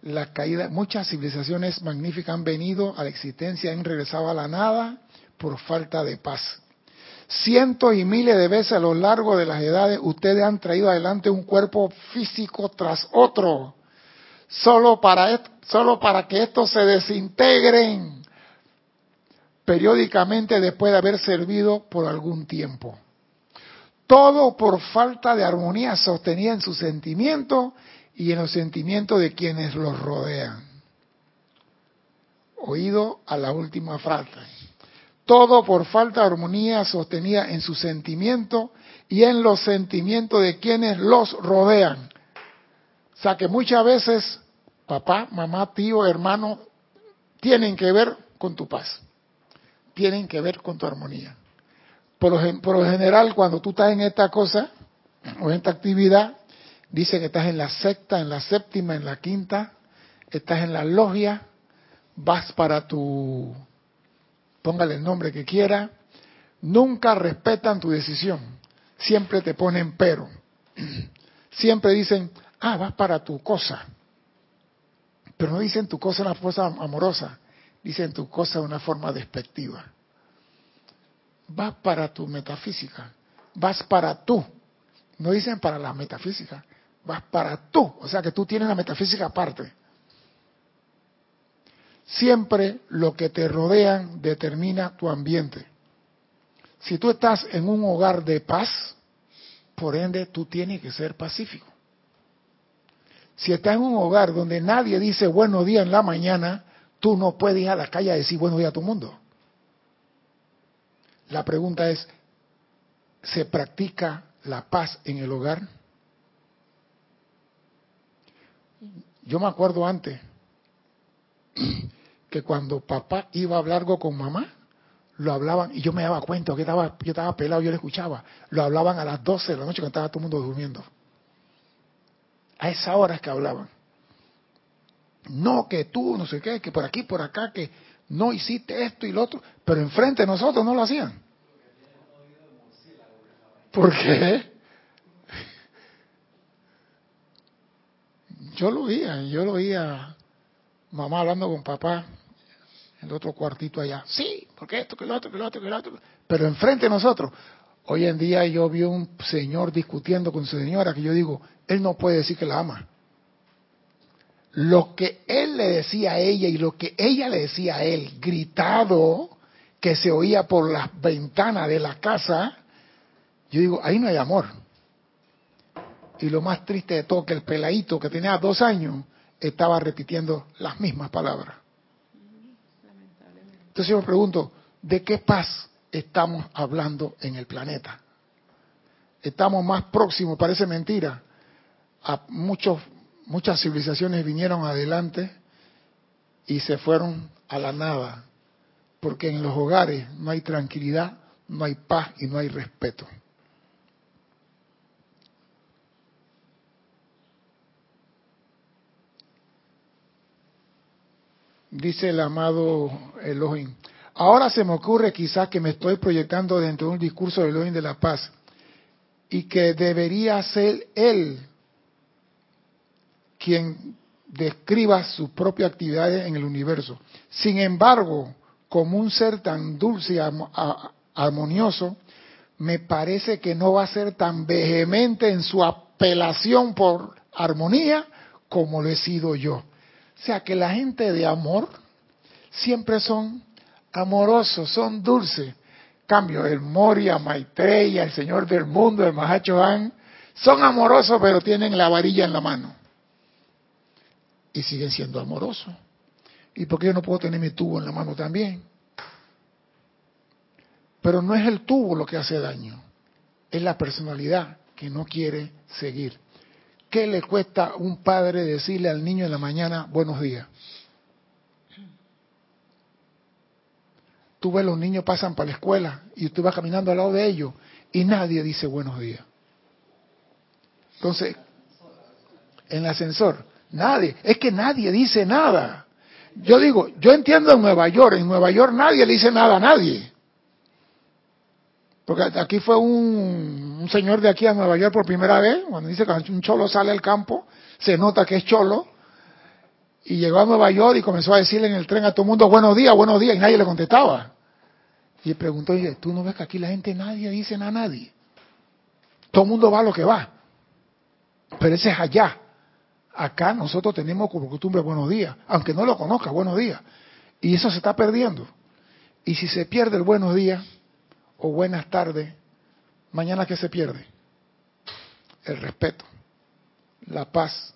la caída, muchas civilizaciones magníficas han venido a la existencia, han regresado a la nada por falta de paz. Cientos y miles de veces a lo largo de las edades ustedes han traído adelante un cuerpo físico tras otro, solo para, solo para que estos se desintegren periódicamente después de haber servido por algún tiempo. Todo por falta de armonía sostenida en sus sentimientos y en los sentimientos de quienes los rodean. Oído a la última frase. Todo por falta de armonía sostenida en sus sentimientos y en los sentimientos de quienes los rodean. O sea que muchas veces papá, mamá, tío, hermano, tienen que ver con tu paz. Tienen que ver con tu armonía. Por lo, por lo general, cuando tú estás en esta cosa o en esta actividad, Dice que estás en la sexta, en la séptima, en la quinta, estás en la logia, vas para tu, póngale el nombre que quiera, nunca respetan tu decisión, siempre te ponen pero, siempre dicen, ah, vas para tu cosa, pero no dicen tu cosa de una forma amorosa, dicen tu cosa de una forma despectiva. Vas para tu metafísica, vas para tú, no dicen para la metafísica, vas para tú, o sea que tú tienes la metafísica aparte. Siempre lo que te rodean determina tu ambiente. Si tú estás en un hogar de paz, por ende tú tienes que ser pacífico. Si estás en un hogar donde nadie dice buenos días en la mañana, tú no puedes ir a la calle a decir buenos días a tu mundo. La pregunta es, ¿se practica la paz en el hogar? Yo me acuerdo antes que cuando papá iba a hablar algo con mamá, lo hablaban, y yo me daba cuenta que estaba, yo estaba pelado, yo le escuchaba, lo hablaban a las 12 de la noche cuando estaba todo el mundo durmiendo. A esa hora es que hablaban. No que tú, no sé qué, que por aquí, por acá, que no hiciste esto y lo otro, pero enfrente de nosotros no lo hacían. ¿Por qué? yo lo oía, yo lo oía mamá hablando con papá en el otro cuartito allá. Sí, porque esto, que lo otro, que lo otro, que lo otro. Pero enfrente de nosotros. Hoy en día yo vi un señor discutiendo con su señora que yo digo, él no puede decir que la ama. Lo que él le decía a ella y lo que ella le decía a él, gritado, que se oía por las ventanas de la casa, yo digo, ahí no hay amor. Y lo más triste de todo, que el peladito que tenía dos años estaba repitiendo las mismas palabras. Entonces yo me pregunto, ¿de qué paz estamos hablando en el planeta? Estamos más próximos, parece mentira, a muchos, muchas civilizaciones vinieron adelante y se fueron a la nada, porque en los hogares no hay tranquilidad, no hay paz y no hay respeto. dice el amado Elohim. Ahora se me ocurre quizás que me estoy proyectando dentro de un discurso de Elohim de la paz y que debería ser él quien describa sus propias actividades en el universo. Sin embargo, como un ser tan dulce y armonioso, me parece que no va a ser tan vehemente en su apelación por armonía como lo he sido yo. O sea que la gente de amor siempre son amorosos, son dulces. Cambio, el Moria, Maitreya, el Señor del Mundo, el Han, son amorosos pero tienen la varilla en la mano. Y siguen siendo amorosos. ¿Y por qué yo no puedo tener mi tubo en la mano también? Pero no es el tubo lo que hace daño, es la personalidad que no quiere seguir. ¿Qué le cuesta a un padre decirle al niño en la mañana buenos días? Tú ves los niños pasan para la escuela y tú vas caminando al lado de ellos y nadie dice buenos días. Entonces, en el ascensor, nadie, es que nadie dice nada. Yo digo, yo entiendo en Nueva York, en Nueva York nadie le dice nada a nadie. Porque aquí fue un, señor de aquí a Nueva York por primera vez, cuando dice que un cholo sale al campo, se nota que es cholo, Y llegó a Nueva York y comenzó a decirle en el tren a todo el mundo buenos días, buenos días, y nadie le contestaba. Y preguntó, y ¿tú no ves que aquí la gente nadie dice nada a nadie? Todo el mundo va a lo que va. Pero ese es allá. Acá nosotros tenemos como costumbre buenos días, aunque no lo conozca, buenos días. Y eso se está perdiendo. Y si se pierde el buenos días o buenas tardes, mañana ¿qué se pierde? El respeto, la paz,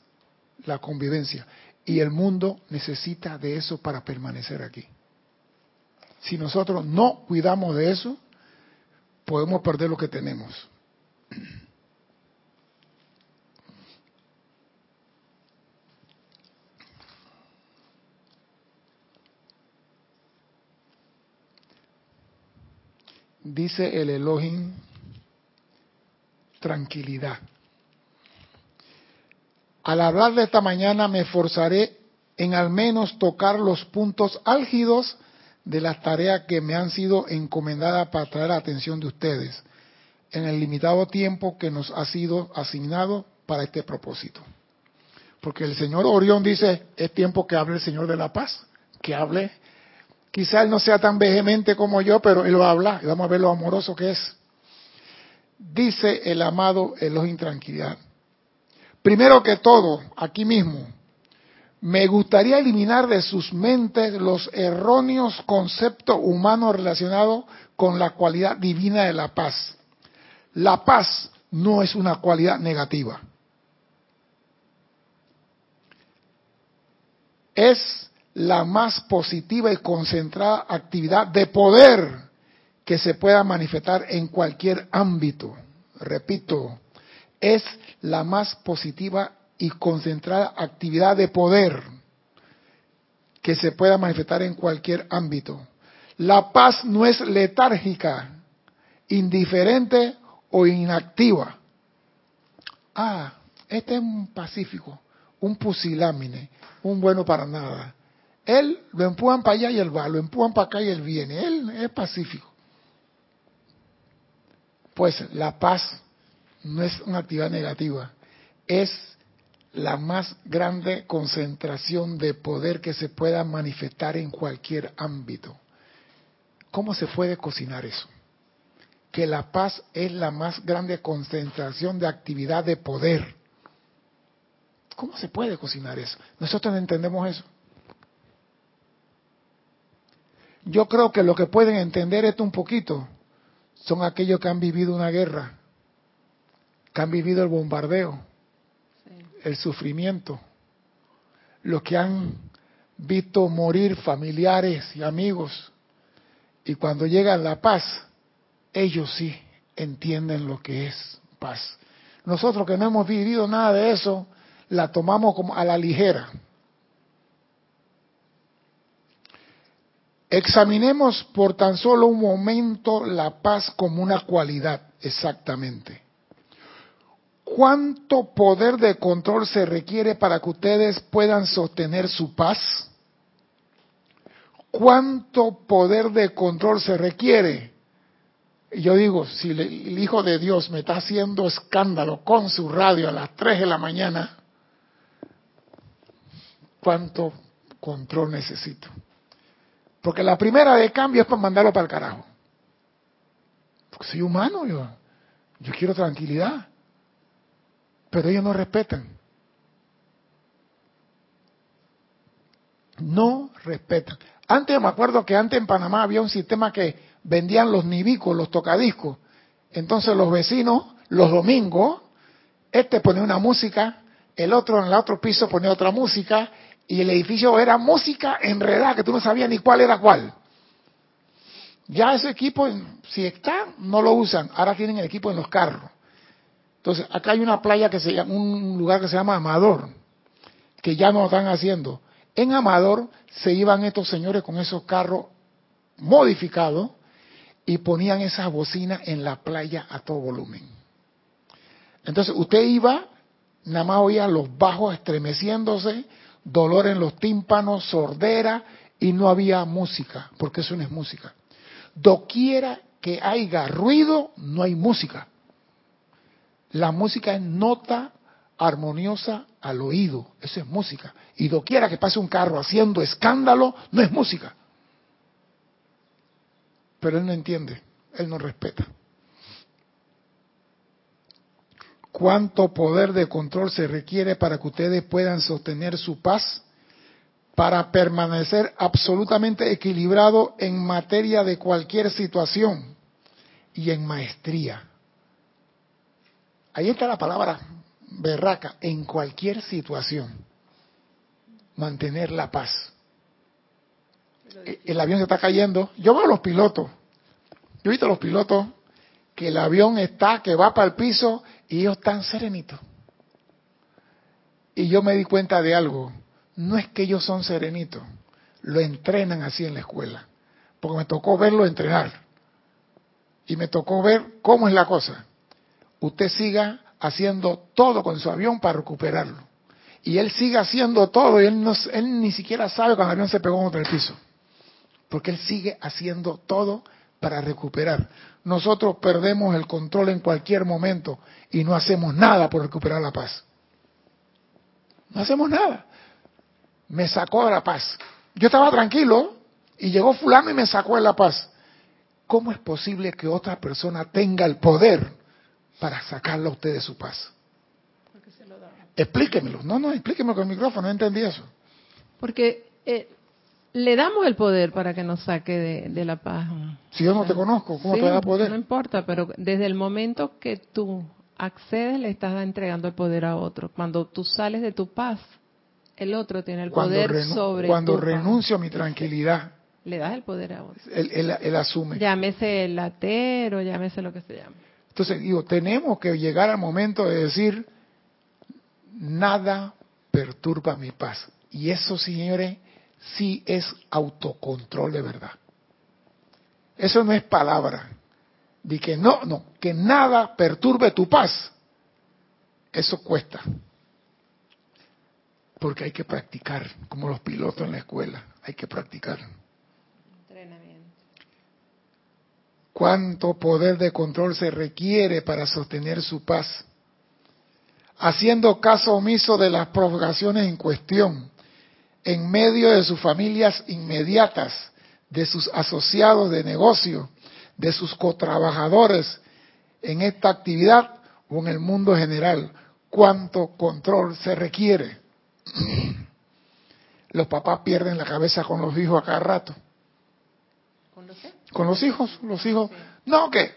la convivencia. Y el mundo necesita de eso para permanecer aquí. Si nosotros no cuidamos de eso, podemos perder lo que tenemos. Dice el Elohim, tranquilidad. Al hablar de esta mañana me esforzaré en al menos tocar los puntos álgidos de las tareas que me han sido encomendadas para traer la atención de ustedes en el limitado tiempo que nos ha sido asignado para este propósito. Porque el señor Orión dice, es tiempo que hable el Señor de la paz, que hable. Quizá él no sea tan vehemente como yo, pero él va a hablar y vamos a ver lo amoroso que es. Dice el amado Elohim Tranquilidad. Primero que todo, aquí mismo, me gustaría eliminar de sus mentes los erróneos conceptos humanos relacionados con la cualidad divina de la paz. La paz no es una cualidad negativa. Es la más positiva y concentrada actividad de poder que se pueda manifestar en cualquier ámbito. Repito, es la más positiva y concentrada actividad de poder que se pueda manifestar en cualquier ámbito. La paz no es letárgica, indiferente o inactiva. Ah, este es un pacífico, un pusilámine, un bueno para nada. Él lo empujan para allá y él va, lo empujan para acá y él viene. Él es pacífico. Pues la paz no es una actividad negativa, es la más grande concentración de poder que se pueda manifestar en cualquier ámbito. ¿Cómo se puede cocinar eso? Que la paz es la más grande concentración de actividad de poder. ¿Cómo se puede cocinar eso? Nosotros no entendemos eso. Yo creo que lo que pueden entender esto un poquito son aquellos que han vivido una guerra, que han vivido el bombardeo, el sufrimiento, los que han visto morir familiares y amigos, y cuando llega la paz, ellos sí entienden lo que es paz. Nosotros que no hemos vivido nada de eso, la tomamos como a la ligera. Examinemos por tan solo un momento la paz como una cualidad, exactamente. ¿Cuánto poder de control se requiere para que ustedes puedan sostener su paz? ¿Cuánto poder de control se requiere? yo digo, si el Hijo de Dios me está haciendo escándalo con su radio a las 3 de la mañana, ¿cuánto control necesito? Porque la primera de cambio es para mandarlo para el carajo. Porque soy humano, yo, yo quiero tranquilidad pero ellos no respetan. No respetan. Antes me acuerdo que antes en Panamá había un sistema que vendían los nibicos, los tocadiscos. Entonces los vecinos, los domingos, este ponía una música, el otro en el otro piso ponía otra música, y el edificio era música enredada, que tú no sabías ni cuál era cuál. Ya ese equipo, si está, no lo usan. Ahora tienen el equipo en los carros. Entonces, acá hay una playa que se llama, un lugar que se llama Amador, que ya no lo están haciendo. En Amador se iban estos señores con esos carros modificados y ponían esas bocinas en la playa a todo volumen. Entonces, usted iba, nada más oía los bajos estremeciéndose, dolor en los tímpanos, sordera, y no había música, porque eso no es música. Doquiera que haya ruido, no hay música. La música es nota armoniosa al oído. Eso es música. Y doquiera que pase un carro haciendo escándalo, no es música. Pero él no entiende, él no respeta. ¿Cuánto poder de control se requiere para que ustedes puedan sostener su paz? Para permanecer absolutamente equilibrado en materia de cualquier situación y en maestría. Ahí está la palabra berraca, en cualquier situación. Mantener la paz. El avión se está cayendo. Yo veo a los pilotos. Yo he visto a los pilotos que el avión está, que va para el piso y ellos están serenitos. Y yo me di cuenta de algo. No es que ellos son serenitos. Lo entrenan así en la escuela. Porque me tocó verlo entrenar. Y me tocó ver cómo es la cosa. Usted siga haciendo todo con su avión para recuperarlo. Y él sigue haciendo todo y él, no, él ni siquiera sabe cuando el avión se pegó contra el piso. Porque él sigue haciendo todo para recuperar. Nosotros perdemos el control en cualquier momento y no hacemos nada por recuperar la paz. No hacemos nada. Me sacó de la paz. Yo estaba tranquilo y llegó fulano y me sacó de la paz. ¿Cómo es posible que otra persona tenga el poder para sacarlo a usted de su paz? Explíquemelo. No, no, explíquemelo con el micrófono, no entendí eso. Porque eh, le damos el poder para que nos saque de, la paz. Si yo no te conozco, ¿cómo te da poder? No importa, pero desde el momento que tú accedes, le estás entregando el poder a otro. Cuando tú sales de tu paz, el otro tiene el poder sobre Cuando renuncio a mi tranquilidad, le das el poder a otro. Él, asume. Llámese el latero, llámese lo que se llame. Entonces, digo, tenemos que llegar al momento de decir, nada perturba mi paz. Y eso, señores, sí es autocontrol de verdad. Eso no es palabra. De que no, no, que nada perturbe tu paz. Eso cuesta. Porque hay que practicar, como los pilotos en la escuela, hay que practicar. Entrenamiento. ¿Cuánto poder de control se requiere para sostener su paz? Haciendo caso omiso de las provocaciones en cuestión en medio de sus familias inmediatas, de sus asociados de negocio, de sus cotrabajadores en esta actividad o en el mundo general. ¿Cuánto control se requiere? Los papás pierden la cabeza con los hijos a cada rato. ¿Con los, con los hijos, los hijos. No, que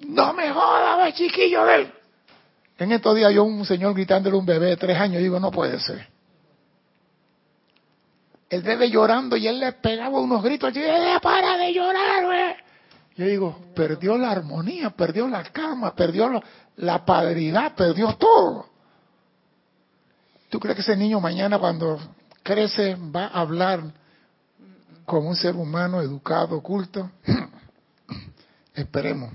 no me jodas, chiquillo de él. En estos días yo un señor gritándole a un bebé de tres años, digo, no puede ser el bebé llorando y él le pegaba unos gritos, y eh, para de llorar, güey. Yo digo, perdió la armonía, perdió la cama, perdió la, padridad, perdió todo. ¿Tú crees que ese niño mañana cuando crece va a hablar como un ser humano educado, culto? Esperemos.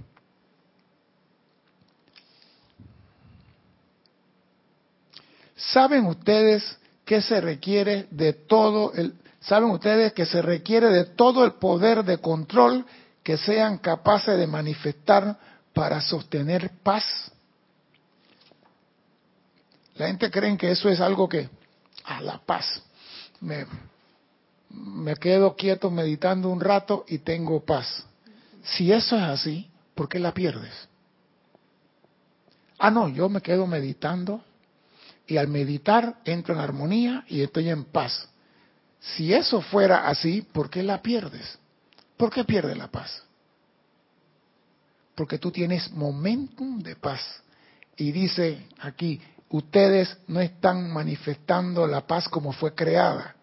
¿Saben ustedes que se requiere de todo el, saben ustedes que se requiere de todo el poder de control que sean capaces de manifestar para sostener paz. La gente cree que eso es algo que, a la paz, me, me quedo quieto meditando un rato y tengo paz. Si eso es así, ¿por qué la pierdes? Ah, no, yo me quedo meditando y al meditar entro en armonía y estoy en paz. Si eso fuera así, ¿por qué la pierdes? ¿Por qué pierdes la paz? Porque tú tienes momentum de paz. Y dice aquí, ustedes no están manifestando la paz como fue creada.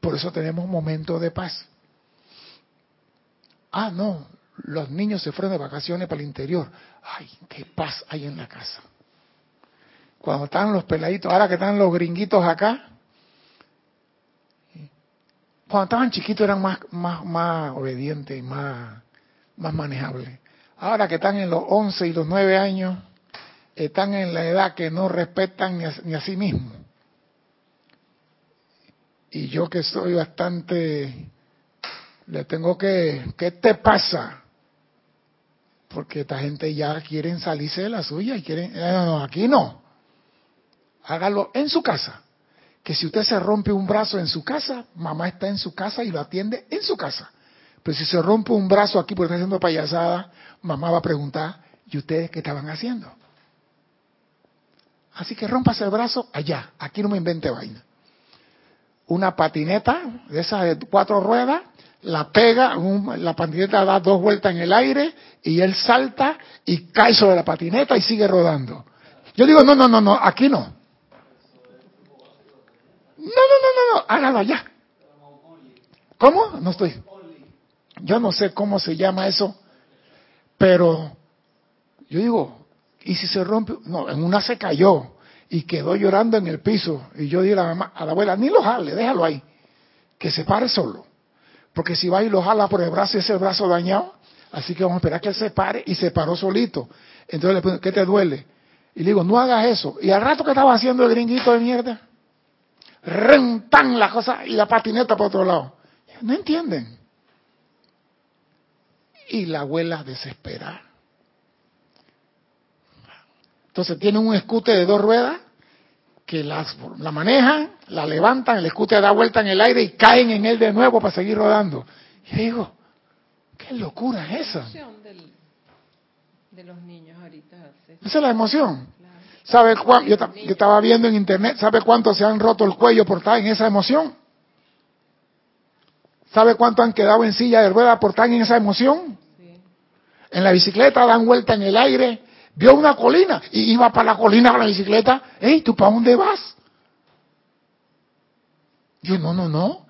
Por eso tenemos momentos de paz. Ah, no, los niños se fueron de vacaciones para el interior. Ay, qué paz hay en la casa cuando están los peladitos, ahora que están los gringuitos acá, cuando estaban chiquitos eran más, más, más obedientes y más, más manejables. Ahora que están en los 11 y los 9 años, están en la edad que no respetan ni a, sí mismos. Y yo que soy bastante, le tengo que, ¿qué te pasa? Porque esta gente ya quieren salirse de la suya y quieren, eh, no, no, aquí no hágalo en su casa. Que si usted se rompe un brazo en su casa, mamá está en su casa y lo atiende en su casa. Pero si se rompe un brazo aquí porque está haciendo payasada, mamá va a preguntar, ¿y ustedes qué estaban haciendo? Así que rompas el brazo allá, aquí no me invente vaina. Una patineta de esas de cuatro ruedas, la pega, la patineta da dos vueltas en el aire y él salta y cae sobre la patineta y sigue rodando. Yo digo, no, no, no, no, aquí no. No, no, no, no, no, hágalo allá. ¿Cómo? No estoy. Yo no sé cómo se llama eso, pero yo digo, ¿y si se rompe? No, en una se cayó y quedó llorando en el piso. Y yo dije a la, mamá, a la abuela, ni lo jale, déjalo ahí, que se pare solo. Porque si va y lo jala por el brazo ese brazo dañado, así que vamos a esperar que él se pare y se paró solito. Entonces le pregunto, ¿qué te duele? Y le digo, no hagas eso. Y al rato que estaba haciendo el gringuito de mierda, rentan la cosa y la patineta por otro lado. No entienden. Y la abuela desespera. Entonces tienen un escute de dos ruedas que las, la manejan, la levantan, el escute da vuelta en el aire y caen en él de nuevo para seguir rodando. Y digo, ¿qué locura es esa? De los niños ahorita. Esa es la emoción. ¿Sabe cuánto? Yo, estaba viendo en internet, ¿sabe cuánto se han roto el cuello por estar en esa emoción? ¿Sabe cuánto han quedado en silla de ruedas por estar en esa emoción? En la bicicleta dan vuelta en el aire, vio una colina y iba para la colina con la bicicleta. ¡Ey, tú para dónde vas? Yo, no, no, no.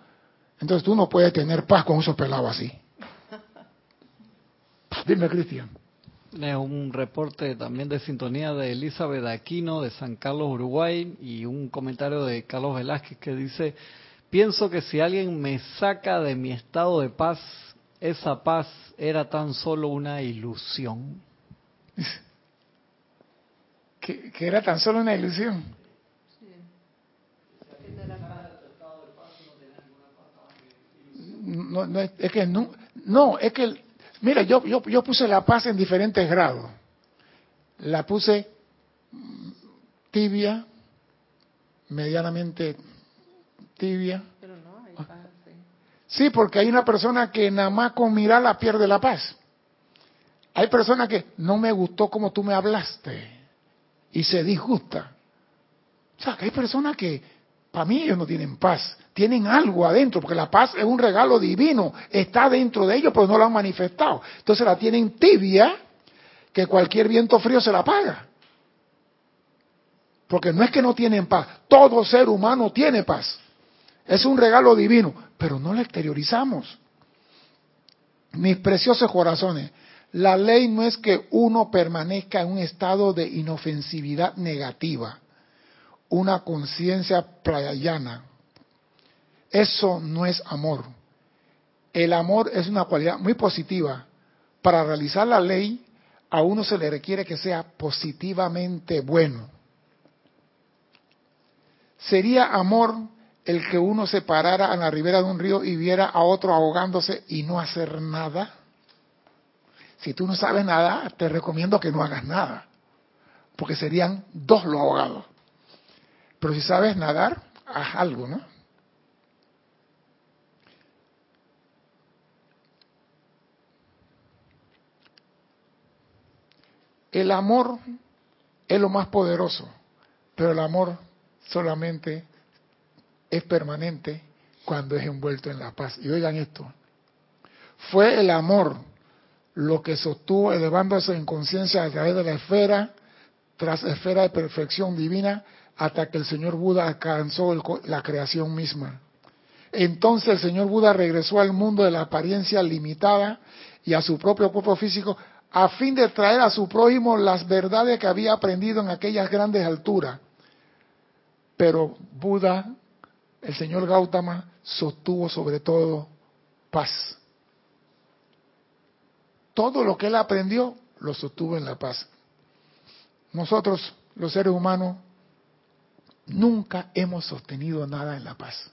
Entonces tú no puedes tener paz con esos pelados así. Dime, Cristian. Es un reporte también de sintonía de Elizabeth Aquino de San Carlos, Uruguay, y un comentario de Carlos Velázquez que dice, pienso que si alguien me saca de mi estado de paz, esa paz era tan solo una ilusión. que, era tan solo una ilusión. No, no, es que no, no, es que Mira, yo, yo, yo puse la paz en diferentes grados. La puse tibia, medianamente tibia. Pero no, hay paz, sí. porque hay una persona que nada más con mirarla pierde la paz. Hay personas que no me gustó como tú me hablaste y se disgusta. O sea, que hay personas que para mí ellos no tienen paz, tienen algo adentro, porque la paz es un regalo divino, está dentro de ellos, pero no lo han manifestado. Entonces la tienen tibia, que cualquier viento frío se la apaga. Porque no es que no tienen paz, todo ser humano tiene paz. Es un regalo divino, pero no lo exteriorizamos. Mis preciosos corazones, la ley no es que uno permanezca en un estado de inofensividad negativa una conciencia prayana. Eso no es amor. El amor es una cualidad muy positiva. Para realizar la ley, a uno se le requiere que sea positivamente bueno. ¿Sería amor el que uno se parara a la ribera de un río y viera a otro ahogándose y no hacer nada? Si tú no sabes nada, te recomiendo que no hagas nada, porque serían dos los ahogados. Pero si sabes nadar, haz algo, ¿no? El amor es lo más poderoso, pero el amor solamente es permanente cuando es envuelto en la paz. Y oigan esto, fue el amor lo que sostuvo elevándose en conciencia a través de la esfera, tras esfera de perfección divina, hasta que el señor Buda alcanzó la creación misma. Entonces el señor Buda regresó al mundo de la apariencia limitada y a su propio cuerpo físico a fin de traer a su prójimo las verdades que había aprendido en aquellas grandes alturas. Pero Buda, el señor Gautama, sostuvo sobre todo paz. Todo lo que él aprendió lo sostuvo en la paz. Nosotros, los seres humanos, nunca hemos sostenido nada en la paz.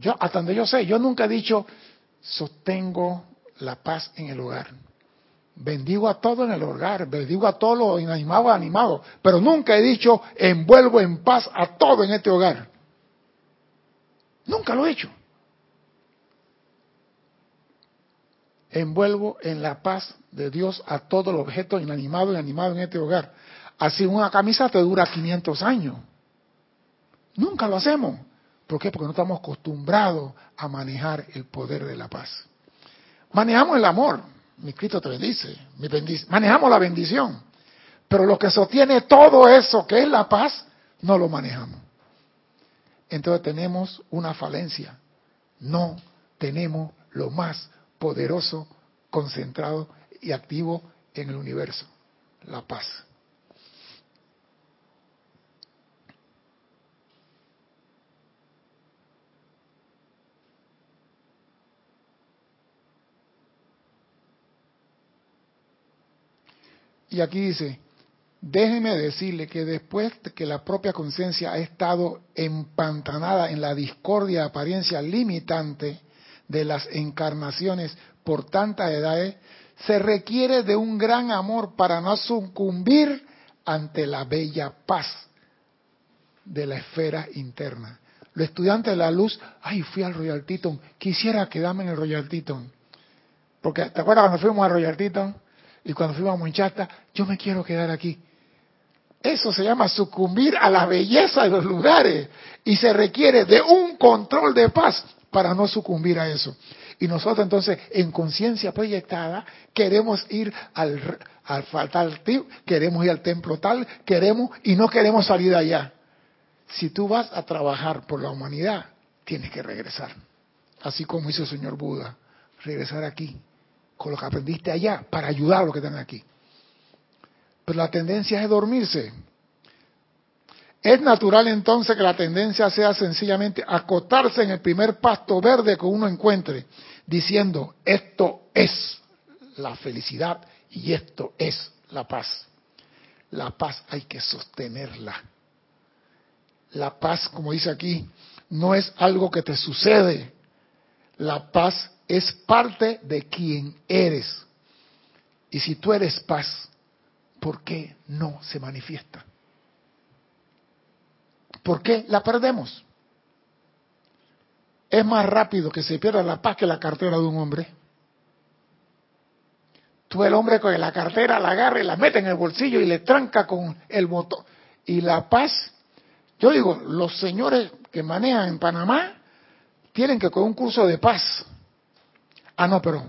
Yo, hasta donde yo sé, yo nunca he dicho, sostengo la paz en el hogar. bendigo a todo en el hogar, bendigo a todos los inanimados animados, pero nunca he dicho envuelvo en paz a todo en este hogar. Nunca lo he hecho. Envuelvo en la paz de Dios a todos los objetos inanimados y animados en este hogar. Así una camisa te dura 500 años. Nunca lo hacemos. ¿Por qué? Porque no estamos acostumbrados a manejar el poder de la paz. Manejamos el amor, mi Cristo te bendice, mi manejamos la bendición, pero lo que sostiene todo eso que es la paz, no lo manejamos. Entonces tenemos una falencia, no tenemos lo más poderoso, concentrado y activo en el universo, la paz. Y aquí dice, déjeme decirle que después de que la propia conciencia ha estado empantanada en la discordia de apariencia limitante de las encarnaciones por tantas edades, se requiere de un gran amor para no sucumbir ante la bella paz de la esfera interna. Los estudiantes de la luz, ay, fui al Royal Teton, quisiera quedarme en el Royal Teton. Porque, ¿te acuerdas cuando fuimos al Royal Teton? Y cuando fuimos a Monchata, yo me quiero quedar aquí. Eso se llama sucumbir a la belleza de los lugares y se requiere de un control de paz para no sucumbir a eso. Y nosotros entonces, en conciencia proyectada, queremos ir al, al fatal queremos ir al templo tal, queremos y no queremos salir de allá. Si tú vas a trabajar por la humanidad, tienes que regresar. Así como hizo el señor Buda, regresar aquí con lo que aprendiste allá para ayudar a los que están aquí. Pero la tendencia es dormirse. Es natural entonces que la tendencia sea sencillamente acotarse en el primer pasto verde que uno encuentre, diciendo, esto es la felicidad y esto es la paz. La paz hay que sostenerla. La paz, como dice aquí, no es algo que te sucede. La paz es parte de quien eres. Y si tú eres paz, ¿por qué no se manifiesta? ¿Por qué la perdemos? Es más rápido que se pierda la paz que la cartera de un hombre. Tú el hombre con la cartera la agarra y la mete en el bolsillo y le tranca con el botón. Y la paz, yo digo, los señores que manejan en Panamá tienen que con un curso de paz Ah, no, pero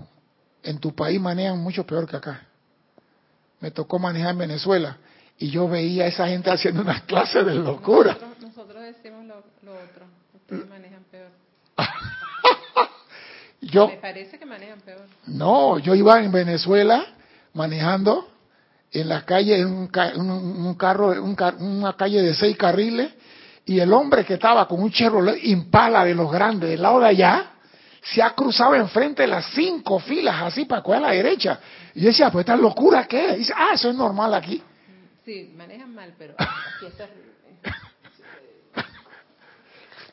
en tu país manejan mucho peor que acá. Me tocó manejar en Venezuela y yo veía a esa gente haciendo unas clases de locura. Nosotros, decimos lo, otro, ustedes manejan peor. yo, Me parece que manejan peor. No, yo iba en Venezuela manejando en la calle, en un, carro, una calle de seis carriles, y el hombre que estaba con un Chevrolet Impala de los grandes del lado de allá, se ha cruzado enfrente de las cinco filas así para coger a la derecha. Y yo decía, pues esta locura qué es. dice, ah, eso es normal aquí. Sí, manejan mal, pero aquí está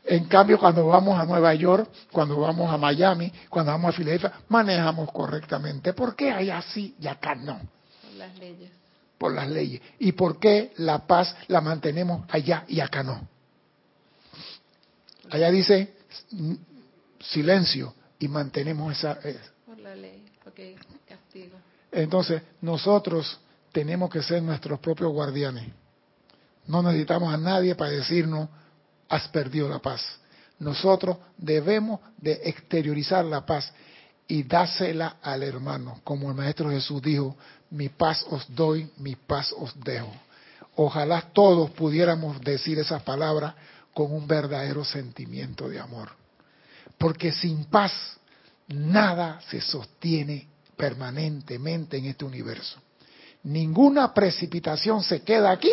En cambio, cuando vamos a Nueva York, cuando vamos a Miami, cuando vamos a Filadelfia, manejamos correctamente. ¿Por qué allá sí y acá no? Por las leyes. Por las leyes. ¿Y por qué la paz la mantenemos allá y acá no? Allá dice, silencio y mantenemos esa... Eh, Por la ley, castigo. Entonces, nosotros tenemos que ser nuestros propios guardianes. No necesitamos a nadie para decirnos, has perdido la paz. Nosotros debemos de exteriorizar la paz y dásela al hermano, como el Maestro Jesús dijo, mi paz os doy, mi paz os dejo. Ojalá todos pudiéramos decir esas palabras con un verdadero sentimiento de amor. Porque sin paz nada se sostiene permanentemente en este universo. Ninguna precipitación se queda aquí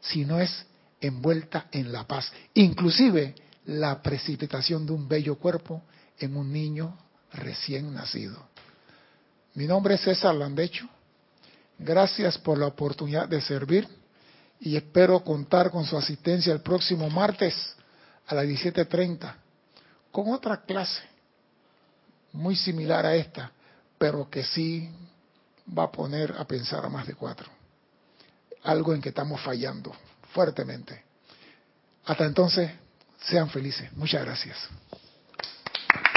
si no es envuelta en la paz. Inclusive la precipitación de un bello cuerpo en un niño recién nacido. Mi nombre es César Landecho. Gracias por la oportunidad de servir y espero contar con su asistencia el próximo martes a las 17.30 con otra clase muy similar a esta, pero que sí va a poner a pensar a más de cuatro. Algo en que estamos fallando fuertemente. Hasta entonces, sean felices. Muchas gracias.